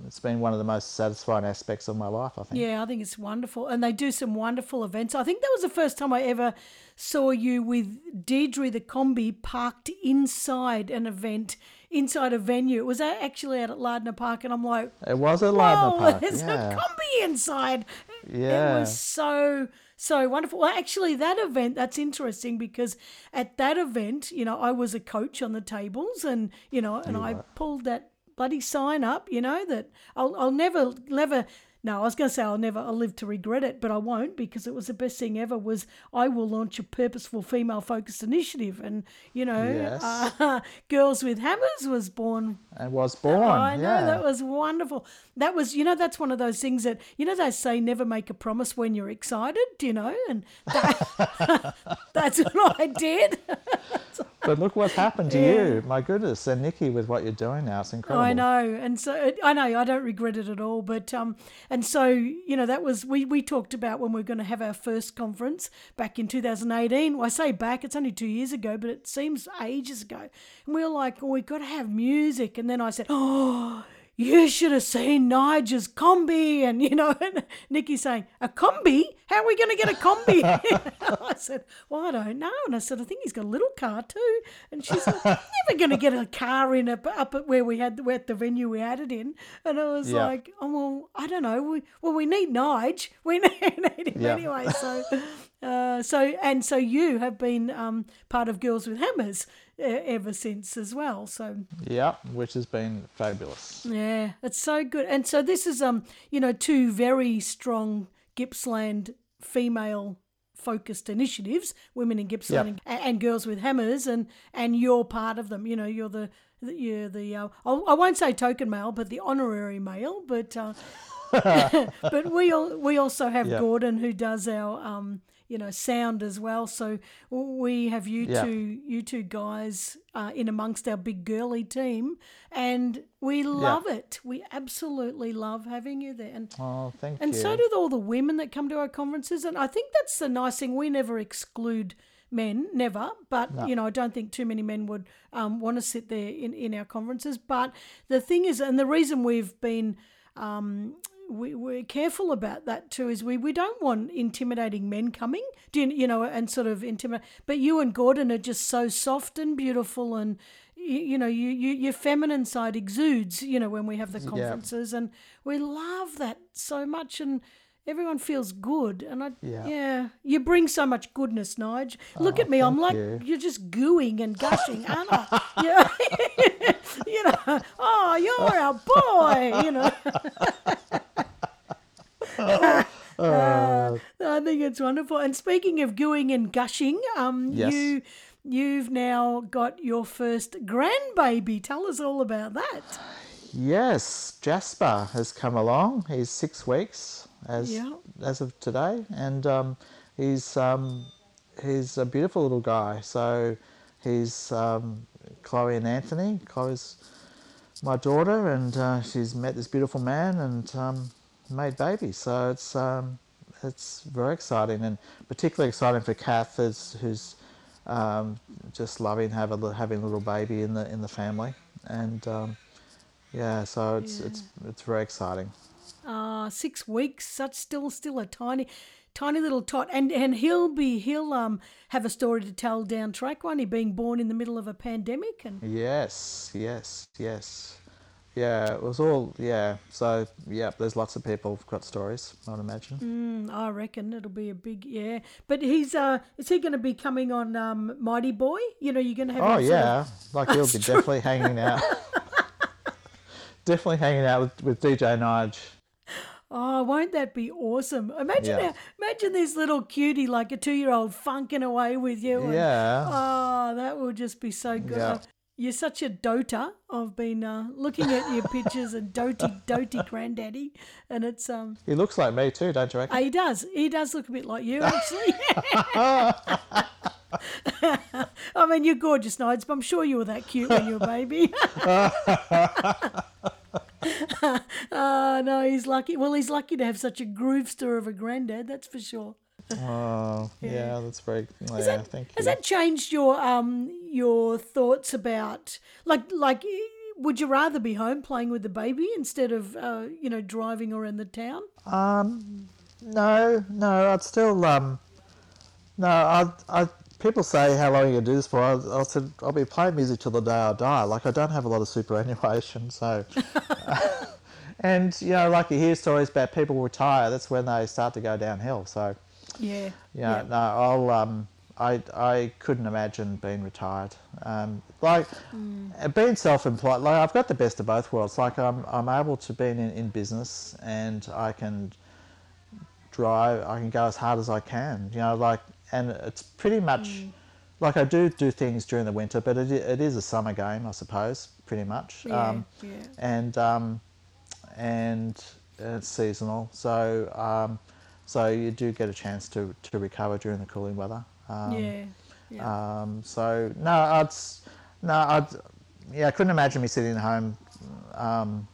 it's been one of the most satisfying aspects of my life. I think. Yeah, I think it's wonderful. And they do some wonderful events. I think that was the first time I ever saw you with Deirdre the Combi parked inside an event, inside a venue. It was actually out at Lardner Park, and I'm like, It was at Lardner Park. there's yeah. a Combi inside. Yeah, it was so so wonderful. Well, actually, that event that's interesting because at that event, you know, I was a coach on the tables, and you know, and I pulled that bloody sign up, you know, that I'll I'll never never. No, I was going to say I'll never I'll live to regret it, but I won't because it was the best thing ever. Was I will launch a purposeful female focused initiative, and you know, Yes. uh, Girls with Hammers was born And was born. I know yeah. that was wonderful. That was, you know, that's one of those things that you know they say never make a promise when you're excited, you know, and that, that's what I did. But look what's happened to you. My goodness. And Nikki, with what you're doing now, it's incredible. I know, and so I know I don't regret it at all. But um, and so you know that was we we talked about when we were going to have our first conference back in 2018. Well, I say back, it's only two years ago, but it seems ages ago. And we were like, oh, we got to have music, and then I said, oh. You should have seen Nigel's combi, and you know, and Nikki saying a combi. How are we going to get a combi? I said, "Well, I don't know." And I said, "I think he's got a little car too." And she said, "Never going to get a car in up, up at where we had where at the venue we had it in." And I was Yeah. like, "Oh well, I don't know. We, well, we need Nige. We need him Yeah. anyway." So, uh, so and so you have been um, part of Girls with Hammers ever since as well. So Yeah, which has been fabulous. yeah, it's so good. And so this is um, you know, two very strong Gippsland female focused initiatives, women in Gippsland and, and girls with hammers and and you're part of them. You know, you're the you're the uh, I won't say token male, but the honorary male. But uh, but we all, we also have Yeah. Gordon who does our um you know sound as well. So we have you Yeah. two you two guys uh, in amongst our big girly team, and we love it. We absolutely love having you there. And Oh, thank and you. And so do all the women that come to our conferences. And I think that's the nice thing. We never exclude men, never. But, you know, I don't think too many men would um, want to sit there in, in our conferences. But the thing is, and the reason we've been. Um, we, we're careful about that too. Is we, we don't want intimidating men coming, do you, you know, and sort of intimidate. But you and Gordon are just so soft and beautiful, and you, you know, you, you your feminine side exudes. You know, when we have the conferences, and we love that so much, and everyone feels good. And I, yeah, Yeah. you bring so much goodness, Nige. Look oh, at me, I'm like you. you're just gooing and gushing, aren't I? Yeah. you know, oh, you're our boy. You know. Uh, I think it's wonderful. And speaking of gooing and gushing, um, Yes. you you've now got your first grandbaby. Tell us all about that. Yes, Jasper has come along. He's six weeks as Yeah. as of today, and um, he's um, he's a beautiful little guy. So he's um, Chloe and Anthony. Chloe's my daughter, and uh, she's met this beautiful man and um, made babies. So it's um, it's very exciting, and particularly exciting for Kath, who's, who's um, just loving have a, having a little baby in the in the family, and um, yeah, so it's Yeah. it's it's very exciting. Uh, six weeks, such still still a tiny tiny little tot and and he'll be he'll um have a story to tell down track won't he being born in the middle of a pandemic and Yes, yes, yes. Yeah, it was all yeah. So yeah, there's lots of people who've got stories. I'd imagine. mm, I reckon it'll be a big yeah but he's uh is he going to be coming on um Mighty Boy you know you're going to have Oh sort of- yeah, like he'll be definitely hanging out. definitely hanging out with, with DJ Nige. Oh, won't that be awesome? Imagine Yeah. how, imagine this little cutie like a two year old funking away with you. and- Yeah. Oh, that will just be so good. Yeah. You're such a doter. I've been uh, looking at your pictures and doty doty granddaddy, and it's um. He looks like me too, don't you reckon? He does. He does look a bit like you, actually. I mean, you're gorgeous, Nige, but I'm sure you were that cute when you were a baby. Oh, no, he's lucky. Well, he's lucky to have such a groovester of a granddad, that's for sure. Oh, yeah, that's very. Yeah, Has that, thank you. has that changed your um your thoughts about like like would you rather be home playing with the baby instead of uh, you know driving around the town? Um, no, no, I'd still um, no, I, I. People say how long are you gonna do this for? I, I said I'll be playing music till the day I die. Like I don't have a lot of superannuation, so. and you know, like you hear stories about people retire. That's when they start to go downhill. So Yeah. yeah, no, I'll um, I I couldn't imagine being retired. Um, like uh, being self-employed. Like I've got the best of both worlds. Like I'm I'm able to be in in business and I can drive. I can go as hard as I can. You know, like and it's pretty much. Like I do do things during the winter, but it, it is a summer game, I suppose, pretty much. Yeah, Um, yeah. and um, and it's seasonal, so um, so you do get a chance to, to recover during the cooling weather. Um, yeah. Yeah. Um, so no, I'd no, I'd yeah, I couldn't imagine me sitting at home. Um,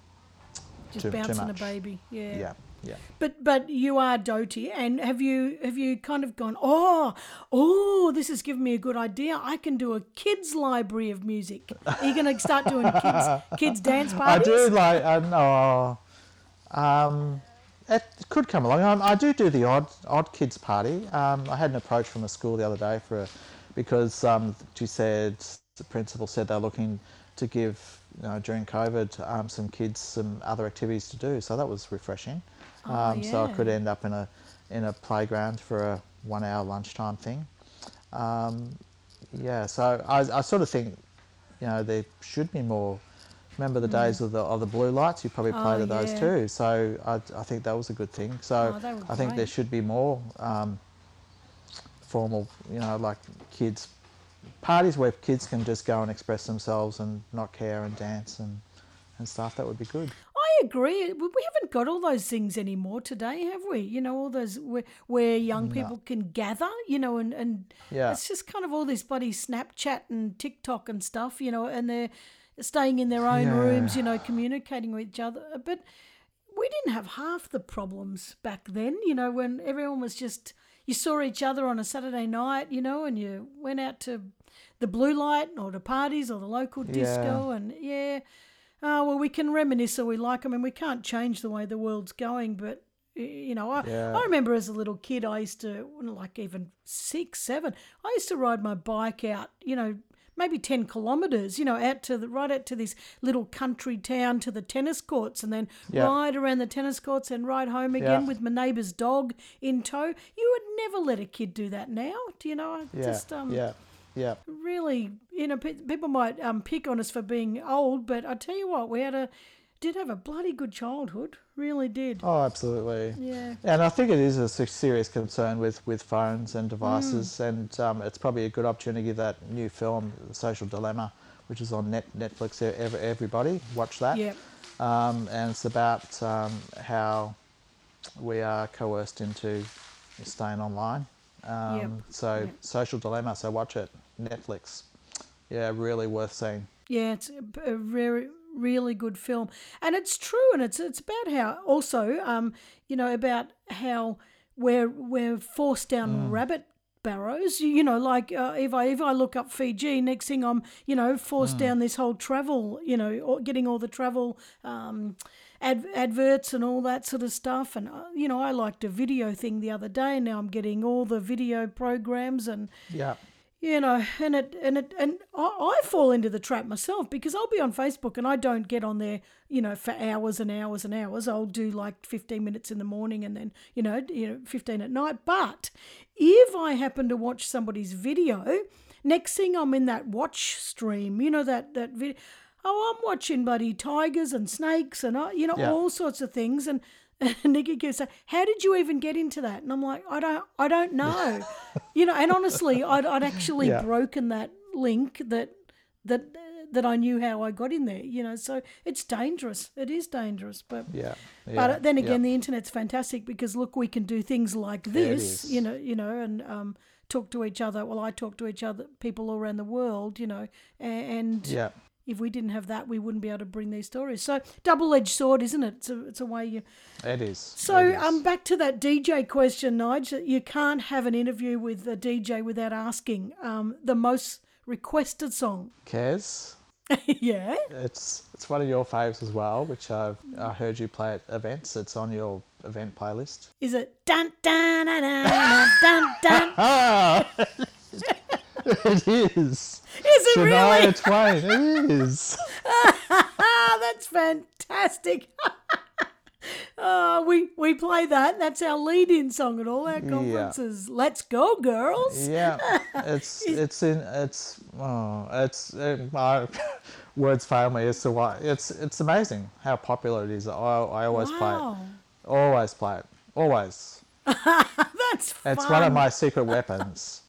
Just too- too bouncing a baby. Yeah. yeah, yeah. But but you are doty, and have you have you kind of gone? Oh, oh, this has given me a good idea. I can do a kids' library of music. Are you going to start doing kids kids dance parties? I do like I know. Um, it could come along. Um, I do do the odd odd kids party. Um, I had an approach from a school the other day for a, because um, she said the principal said they're looking to give you know, during COVID um, some kids some other activities to do. So that was refreshing. Oh, um, So I could end up in a in a playground for a one hour lunchtime thing. Um, yeah. So I, I sort of think you know there should be more. Remember the days of the of the blue lights? You probably played Mm. Oh, at those yeah. too. So I, I think that was a good thing. So Oh, I think there should be more um, formal, you know, like kids parties where kids can just go and express themselves and not care and dance and and stuff. That would be good. I agree. We we haven't got all those things anymore today, have we? You know, all those where, where young people can gather, you know, and, and Yeah. it's just kind of all this bloody Snapchat and TikTok and stuff, you know, and they're staying in their own Yeah. rooms, you know, communicating with each other. But we didn't have half the problems back then, you know, when everyone was just, you saw each other on a Saturday night, you know, and you went out to the blue light or the parties or the local disco. And yeah, oh, well, we can reminisce or we like. I mean, we can't change the way the world's going, but. You know, I, Yeah. I remember as a little kid, I used to, like even six, seven, I used to ride my bike out, you know, maybe 10 kilometres, you know, out to the, right out to this little country town to the tennis courts and then Yeah. ride around the tennis courts and ride home again Yeah. with my neighbour's dog in tow. You would never let a kid do that now. Do you know? Yeah. Just, um, yeah. Yeah. really, you know, people might um, pick on us for being old, but I tell you what, we had a, did have a bloody good childhood. Really did. Oh, absolutely. Yeah. And I think it is a serious concern with, with phones and devices, Mm. and um, it's probably a good opportunity to give that new film, Social Dilemma, which is on net, Netflix. Everybody watch that. Yeah. Um, and it's about um, how we are coerced into staying online Um, Yep. So Yep. Social Dilemma. So watch it. Netflix. Yeah, really worth seeing. Yeah, it's a, a very really good film, and it's true, and it's it's about how also, um, you know, about how we're we're forced down rabbit barrows. You, know, like uh, if I if I look up Fiji, next thing I'm you know forced down this whole travel, you know, or getting all the travel. Um, Ad, adverts and all that sort of stuff and uh, you know i liked a video thing the other day now i'm getting all the video programs and Yeah. You know, and it and it and I, I fall into the trap myself because I'll be on Facebook and I don't get on there, you know, for hours and hours and hours. I'll do like fifteen minutes in the morning and then you know, you know, fifteen at night. But if I happen to watch somebody's video, next thing I'm in that watch stream, you know, that that video. Oh, I'm watching bloody tigers and snakes and uh, you know Yeah. all sorts of things and. Nikki keeps saying, "How did you even get into that?" And I'm like, "I don't, I don't know." you know, and honestly, I'd, I'd actually Yeah. broken that link that that that I knew how I got in there. You know, so it's dangerous. It is dangerous, but Yeah. but then again, yeah. the internet's fantastic because look, we can do things like this. You know, you know, and um, talk to each other. Well, I talk to each other, people all around the world. You know, and yeah. If we didn't have that, we wouldn't be able to bring these stories. So double-edged sword, isn't it? It's a, it's a way you. It is. So it is. um, back to that DJ question, Nigel. You can't have an interview with a DJ without asking um, the most requested song. Kez, yeah. it's it's one of your faves as well, which I've I heard you play at events. It's on your event playlist. Is it dun dun dun dun dun dun? It is. Is it Shania really? Twain. It is. Ah, that's fantastic. Oh, we we play that. That's our lead-in song at all our conferences. Let's go, girls. Yeah, it's it's in it's oh it's uh, my words fail me as to why it's it's amazing how popular it is. I I always play it. Always play it. Always. that's fun. It's one of my secret weapons.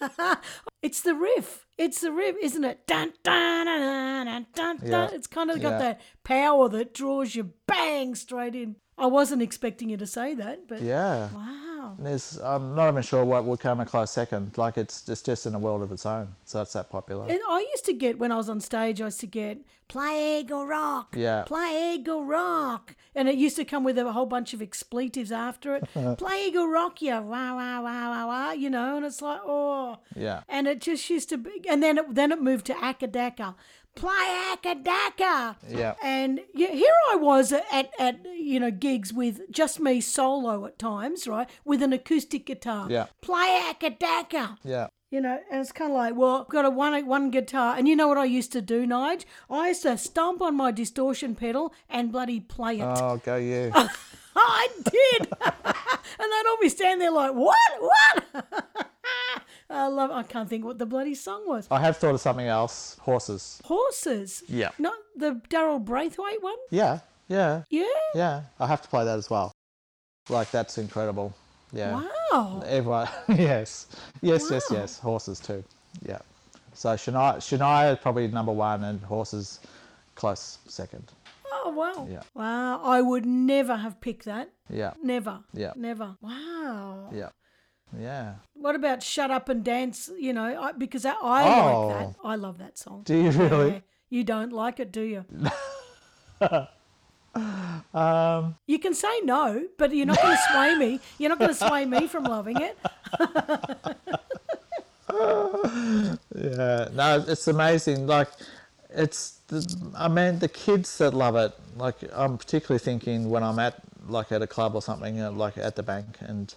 It's the riff. It's the riff, isn't it? Dun dun dun dun dun dun. Yeah. It's kind of got Yeah. that power that draws you bang straight in. I wasn't expecting you to say that, but Yeah. wow. Oh. There's I'm not even sure what would come a close second. Like it's it's just in a world of its own. So it's that popular. And I used to get when I was on stage, I used to get play Eagle Rock, Yeah. play Eagle Rock, and it used to come with a whole bunch of expletives after it. play Eagle Rock, yeah, wah wah wah wah, you know, and it's like oh, Yeah. and it just used to be, and then it then it moved to Acca Dacca, play Acca Dacca, Yeah. and yeah, here I was at at you know gigs with just me solo at times, right, with an acoustic guitar, Yeah. play Acca Dacca. Yeah. You know, and it's kind of like, well, I've got a one one guitar, and you know what I used to do, Nige? I used to stomp on my distortion pedal and bloody play it. Oh, go you. I did, and they'd all be standing there like, what, what? I love. I can't think what the bloody song was. I have thought of something else. Horses. Horses. Yeah. Not the Daryl Braithwaite one. Yeah. Yeah. Yeah. Yeah. I have to play that as well. Like that's incredible. Yeah. Wow. Everyone, yes, yes, yes, Wow. yes. Horses too. Yeah. So Shania, Shania is probably number one, and horses close second. Oh wow. Yeah. Wow. I would never have picked that. Yeah. Never. Yeah. Never. Wow. Yeah. Yeah. What about "Shut Up and Dance"? You know, I, because I, I like that. Oh. I love that song. Do you really? Yeah. You don't like it, do you? Um. You can say no, but you're not going to sway me. You're not going to sway me from loving it. Yeah. No, it's amazing. Like, it's. The, I mean, the kids that love it. Like, I'm particularly thinking when I'm at like at a club or something, uh, like at the bank, and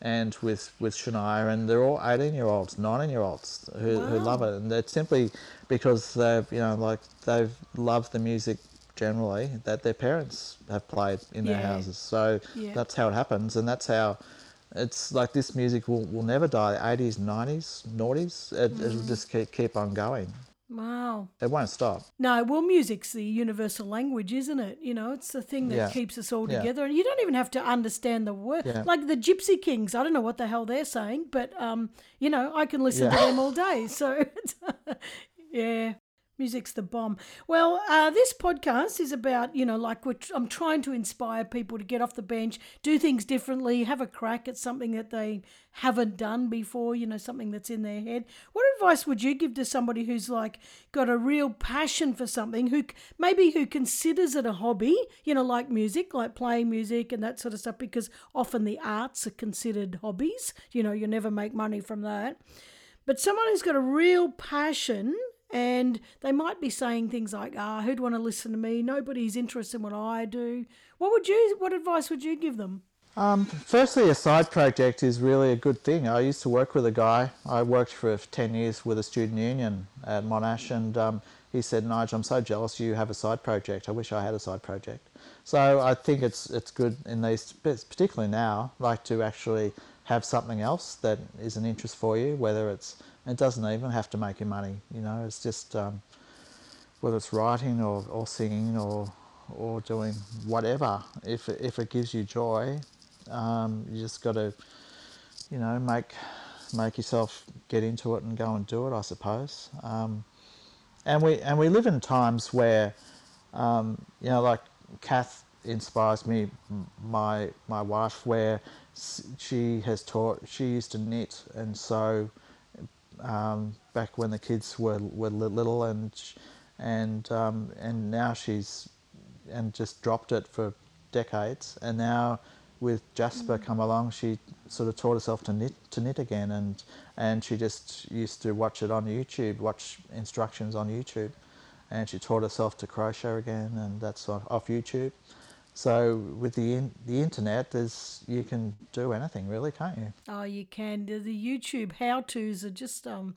and with with Shania, and they're all 18 year olds, 19 year olds who, who love it, and it's simply because they've you know like they've loved the music generally that their parents have played in their Yeah. houses. So Yeah. that's how it happens, and that's how. It's like this music will, will never die. 80s, 90s, noughties, it, Mm. it'll just keep, keep on going. Wow. It won't stop. No, well, music's the universal language, isn't it? You know, it's the thing that Yeah. keeps us all Yeah. together, and you don't even have to understand the word. Yeah. Like the Gypsy Kings, I don't know what the hell they're saying, but um, you know, I can listen to them all day. So, yeah. Music's the bomb. Well, uh, this podcast is about, you know, like we're, I'm trying to inspire people to get off the bench, do things differently, have a crack at something that they haven't done before, you know, something that's in their head. What advice would you give to somebody who's like got a real passion for something, who maybe who considers it a hobby, you know, like music, like playing music and that sort of stuff, because often the arts are considered hobbies. You know, you never make money from that. But someone who's got a real passion and they might be saying things like, "Ah, who'd want to listen to me? Nobody's interested in what I do." What would you? What advice would you give them? Um, firstly, a side project is really a good thing. I used to work with a guy. I worked for 10 years with a student union at Monash, and um, he said, Nigel, I'm so jealous you have a side project. I wish I had a side project. So I think it's it's good in these, particularly now, like to actually have something else that is an interest for you, whether it's it doesn't even have to make you money. You know, it's just um, whether it's writing or, or singing or or doing whatever. If if it gives you joy, um, you just got to, you know, make make yourself get into it and go and do it. I suppose. Um, and we and we live in times where, um, you know, like Kath inspires me, my my wife, where she has taught. She used to knit and sew um, back when the kids were, were little and and um, and now she's and just dropped it for decades. And now with Jasper mm. come along she sort of taught herself to knit to knit again. And and she just used to watch it on YouTube watch instructions on YouTube. And she taught herself to crochet again and that's off YouTube so with the in, the internet, there's you can do anything really, can't you? Oh, you can. The, the YouTube how tos are just um,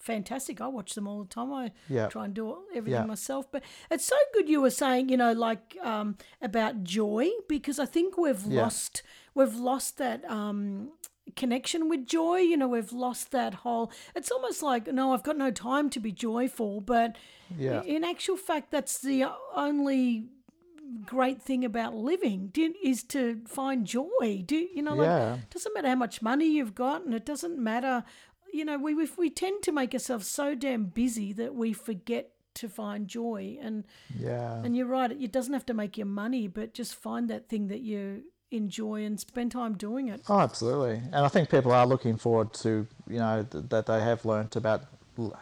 fantastic. I watch them all the time. I yep. try and do everything yep. myself. But it's so good you were saying, you know, like um, about joy because I think we've lost we've lost that um, connection with joy. You know, we've lost that whole. It's almost like no, I've got no time to be joyful. But yeah. in actual fact, that's the only great thing about living do, is to find joy. Do you know? Yeah. Like, it doesn't matter how much money you've got, and it doesn't matter. You know, we we, we tend to make ourselves so damn busy that we forget to find joy. And yeah, and you're right. It doesn't have to make you money, but just find that thing that you enjoy and spend time doing it. Oh, absolutely. And I think people are looking forward to you know th- that they have learnt about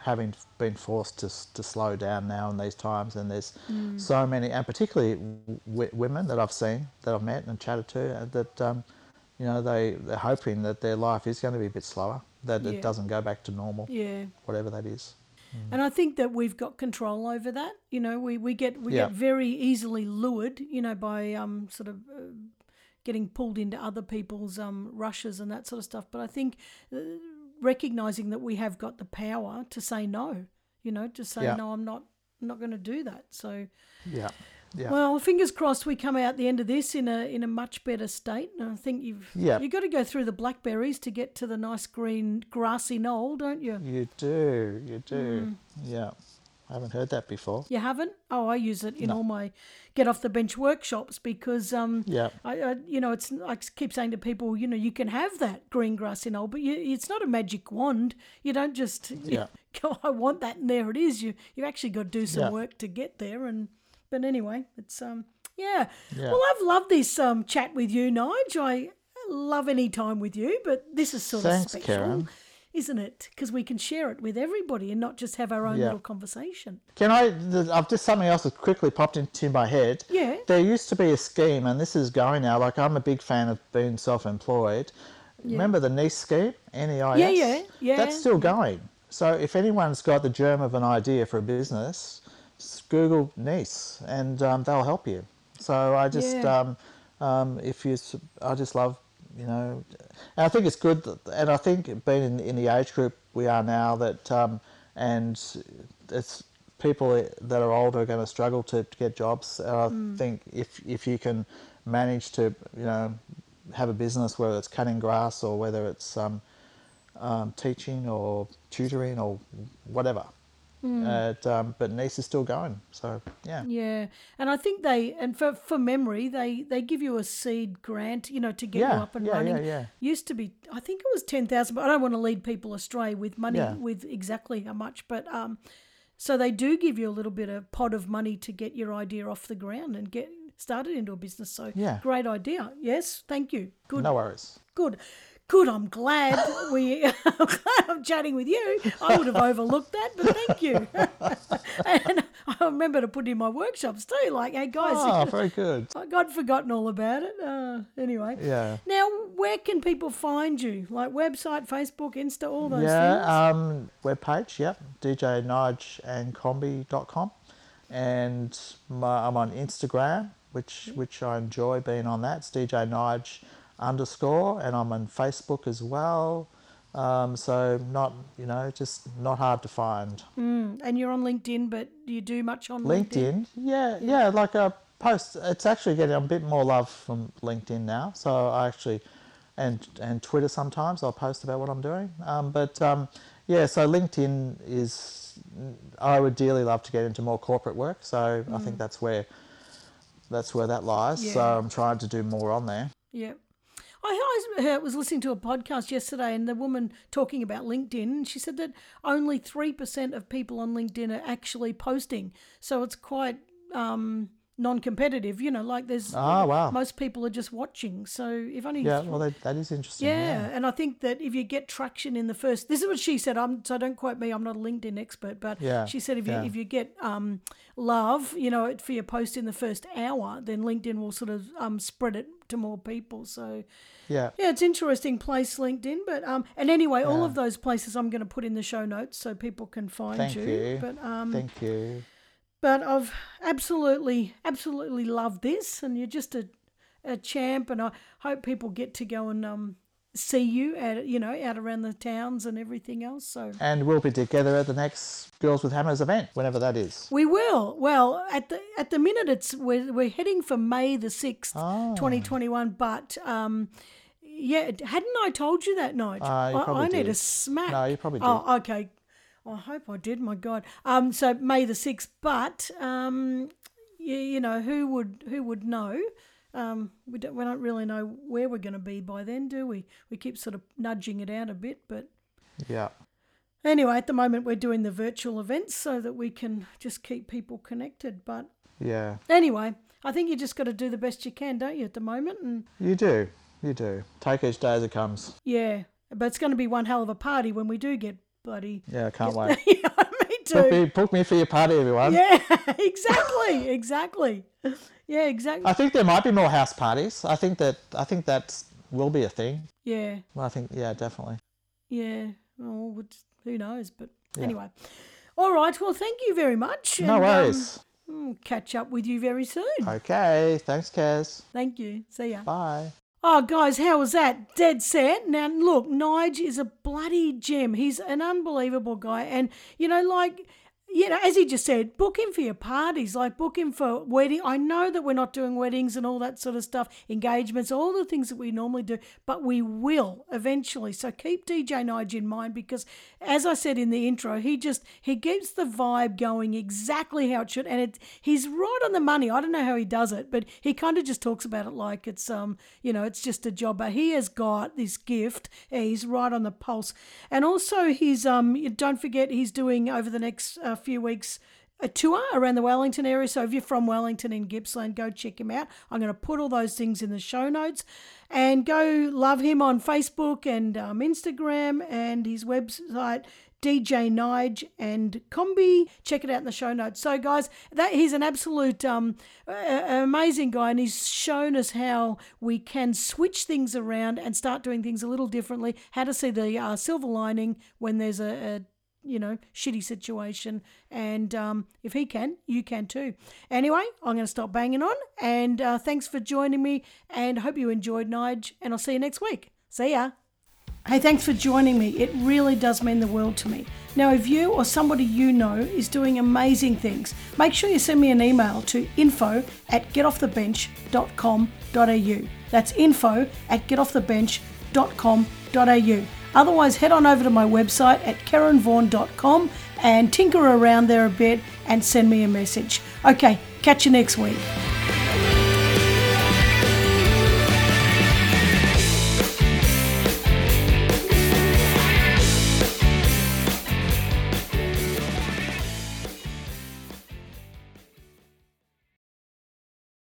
having been forced to, to slow down now in these times, and there's mm. so many, and particularly w- women that I've seen, that I've met and chatted to, uh, that um, you know they they're hoping that their life is going to be a bit slower, that yeah. it doesn't go back to normal, yeah, whatever that is. Mm. And I think that we've got control over that. You know, we, we get we yeah. get very easily lured, you know, by um sort of. Uh, getting pulled into other people's um, rushes and that sort of stuff. But I think uh, recognizing that we have got the power to say no. You know, to say yeah. no, I'm not I'm not going to do that. So yeah. Yeah. Well, fingers crossed we come out the end of this in a in a much better state. And I think you've yeah. you've got to go through the blackberries to get to the nice green grassy knoll, don't you? You do, you do. Mm. Yeah. I haven't heard that before. You haven't? Oh, I use it in no. all my get off the bench workshops because um yeah I, I, you know it's I keep saying to people you know you can have that green grass in old but you, it's not a magic wand. You don't just yeah go I want that and there it is. You you actually got to do some yeah. work to get there and but anyway it's um yeah. yeah. Well, I've loved this um chat with you, Nige. I love any time with you, but this is sort Thanks, of special. Karen isn't it? Because we can share it with everybody and not just have our own yeah. little conversation. Can I? I've just something else that quickly popped into my head. Yeah. There used to be a scheme, and this is going now. Like I'm a big fan of being self-employed. Yeah. Remember the NEIS scheme, N-E-I-S? Yeah, yeah, yeah. That's still going. So if anyone's got the germ of an idea for a business, Google NEIS, and um, they'll help you. So I just, yeah. um, um, if you, I just love you know, and I think it's good, that, and I think being in, in, the age group we are now, that um, and it's people that are older are going to struggle to, to get jobs. And I mm. think if if you can manage to you know have a business, whether it's cutting grass or whether it's um, um, teaching or tutoring or whatever, Mm. um, but NEIS is still going. So yeah. Yeah, and I think they and for for memory they they give you a seed grant, you know, to get yeah, you up and yeah, running. Yeah, yeah. Used to be, I think it was ten thousand, but I don't want to lead people astray with money yeah. with exactly how much, but um. So they do give you a little bit of pot of money to get your idea off the ground and get started into a business. So Yeah. great idea. Yes, thank you. Good. No worries. Good. Good. I'm glad we. I'm glad I'm chatting with you. I would have overlooked that, but thank you. and I remember to put in my workshops too. Like, hey guys, Oh, very good. I'd forgotten all about it. Uh, anyway. Yeah. Now, where can people find you? Like website, Facebook, Insta, all those things. Yeah, um, webpage, yep, djnigandcombi.com. And my, I'm on Instagram, which which I enjoy being on that. It's DJ Nige underscore, and I'm on Facebook as well. Um, so not, you know, just not hard to find. Mm, and you're on LinkedIn, but do you do much on LinkedIn? LinkedIn, yeah, yeah, like a post. It's actually getting a bit more love from LinkedIn now. So I actually, and and Twitter sometimes I'll post about what I'm doing. Um, but um, yeah, so LinkedIn is. I would dearly love to get into more corporate work. So I think that's where that's where that lies. So Mm. I'm trying to do more on there. Yeah. I I heard- was listening to a podcast yesterday, and the woman talking about LinkedIn, she said that only three percent of people on LinkedIn are actually posting. So it's quite um, non-competitive. You know, like there's Ah, wow. most people are just watching. So if only Yeah, well, that, that is interesting. yeah, and I think that if you get traction in the first, this is what she said. I'm so don't quote me. I'm not a LinkedIn expert, but Yeah, she said if you yeah. if you get um, love, you know, for your post in the first hour, then LinkedIn will sort of um, spread it to more people. So yeah. yeah, it's interesting place LinkedIn, but um, and anyway, all of those places I'm going to put in the show notes so people can find Thank you. But um, Thank you. but I've absolutely, absolutely loved this, and you're just a, a champ, and I hope people get to go and um, see you at you know out around the towns and everything else. So And we'll be together at the next Girls with Hammers event, whenever that is. we will. Well, at the at the minute, it's we're we're heading for May the sixth, Oh. twenty twenty one. But um, yeah, hadn't I told you that night? Uh, I, probably I need a smack. No, you probably did. Oh, okay. I hope I did. My God. Um. So May the sixth, but um, you, you know who would who would know? Um, we don't we don't really know where we're going to be by then, do we? We keep sort of nudging it out a bit, but Yeah. anyway, at the moment we're doing the virtual events so that we can just keep people connected. But Yeah. anyway, I think you just got to do the best you can, don't you, at the moment? And You do. You do. Take each day as it comes. yeah, but it's going to be one hell of a party when we do get bloody. Yeah, I can't wait. yeah, me Book me, book me for your party, everyone. Yeah, exactly, exactly. Yeah, exactly. I think there might be more house parties. I think that I think that will be a thing. Yeah, Well, I think yeah, definitely. yeah. Which- who knows? But Yeah. anyway, all right. Well, thank you very much. No and, um, worries. mm, catch up with you very soon. Okay. Thanks, Kaz. Thank you. See ya. Bye. Oh, guys, how was that? Dead set. Now, look, Nige is a bloody gem. He's an unbelievable guy. And, you know, like, you know, as he just said, book him for your parties, like book him for wedding. I know that we're not doing weddings and all that sort of stuff, engagements, all the things that we normally do, but we will eventually. So keep DJ Nige in mind because, as I said in the intro, he just he keeps the vibe going exactly how it should, and it he's right on the money. I don't know how he does it, but he kind of just talks about it like it's um you know it's just a job. But he has got this gift. He's right on the pulse, and also he's um don't forget he's doing over the next uh, few weeks a tour around the Wellington area. So if you're from Wellington in Gippsland, go check him out. I'm going to put all those things in the show notes and go love him on Facebook and um, Instagram and his website. DJ Nige and Combi. Check it out in the show notes. So, guys, that he's an absolute um, amazing guy, and he's shown us how we can switch things around and start doing things a little differently. How to see the uh, silver lining when there's a, a you know, shitty situation. And um, if he can, you can too. Anyway, I'm going to stop banging on. And uh, thanks for joining me. And hope you enjoyed Nige. And I'll see you next week. See ya. Hey, thanks for joining me. It really does mean the world to me. Now, if you or somebody you know is doing amazing things, make sure you send me an email to info at getoffthebench.com.au. That's info at getoffthebench.com.au. Otherwise, head on over to my website at karenvaughan.com and tinker around there a bit and send me a message. Okay, catch you next week.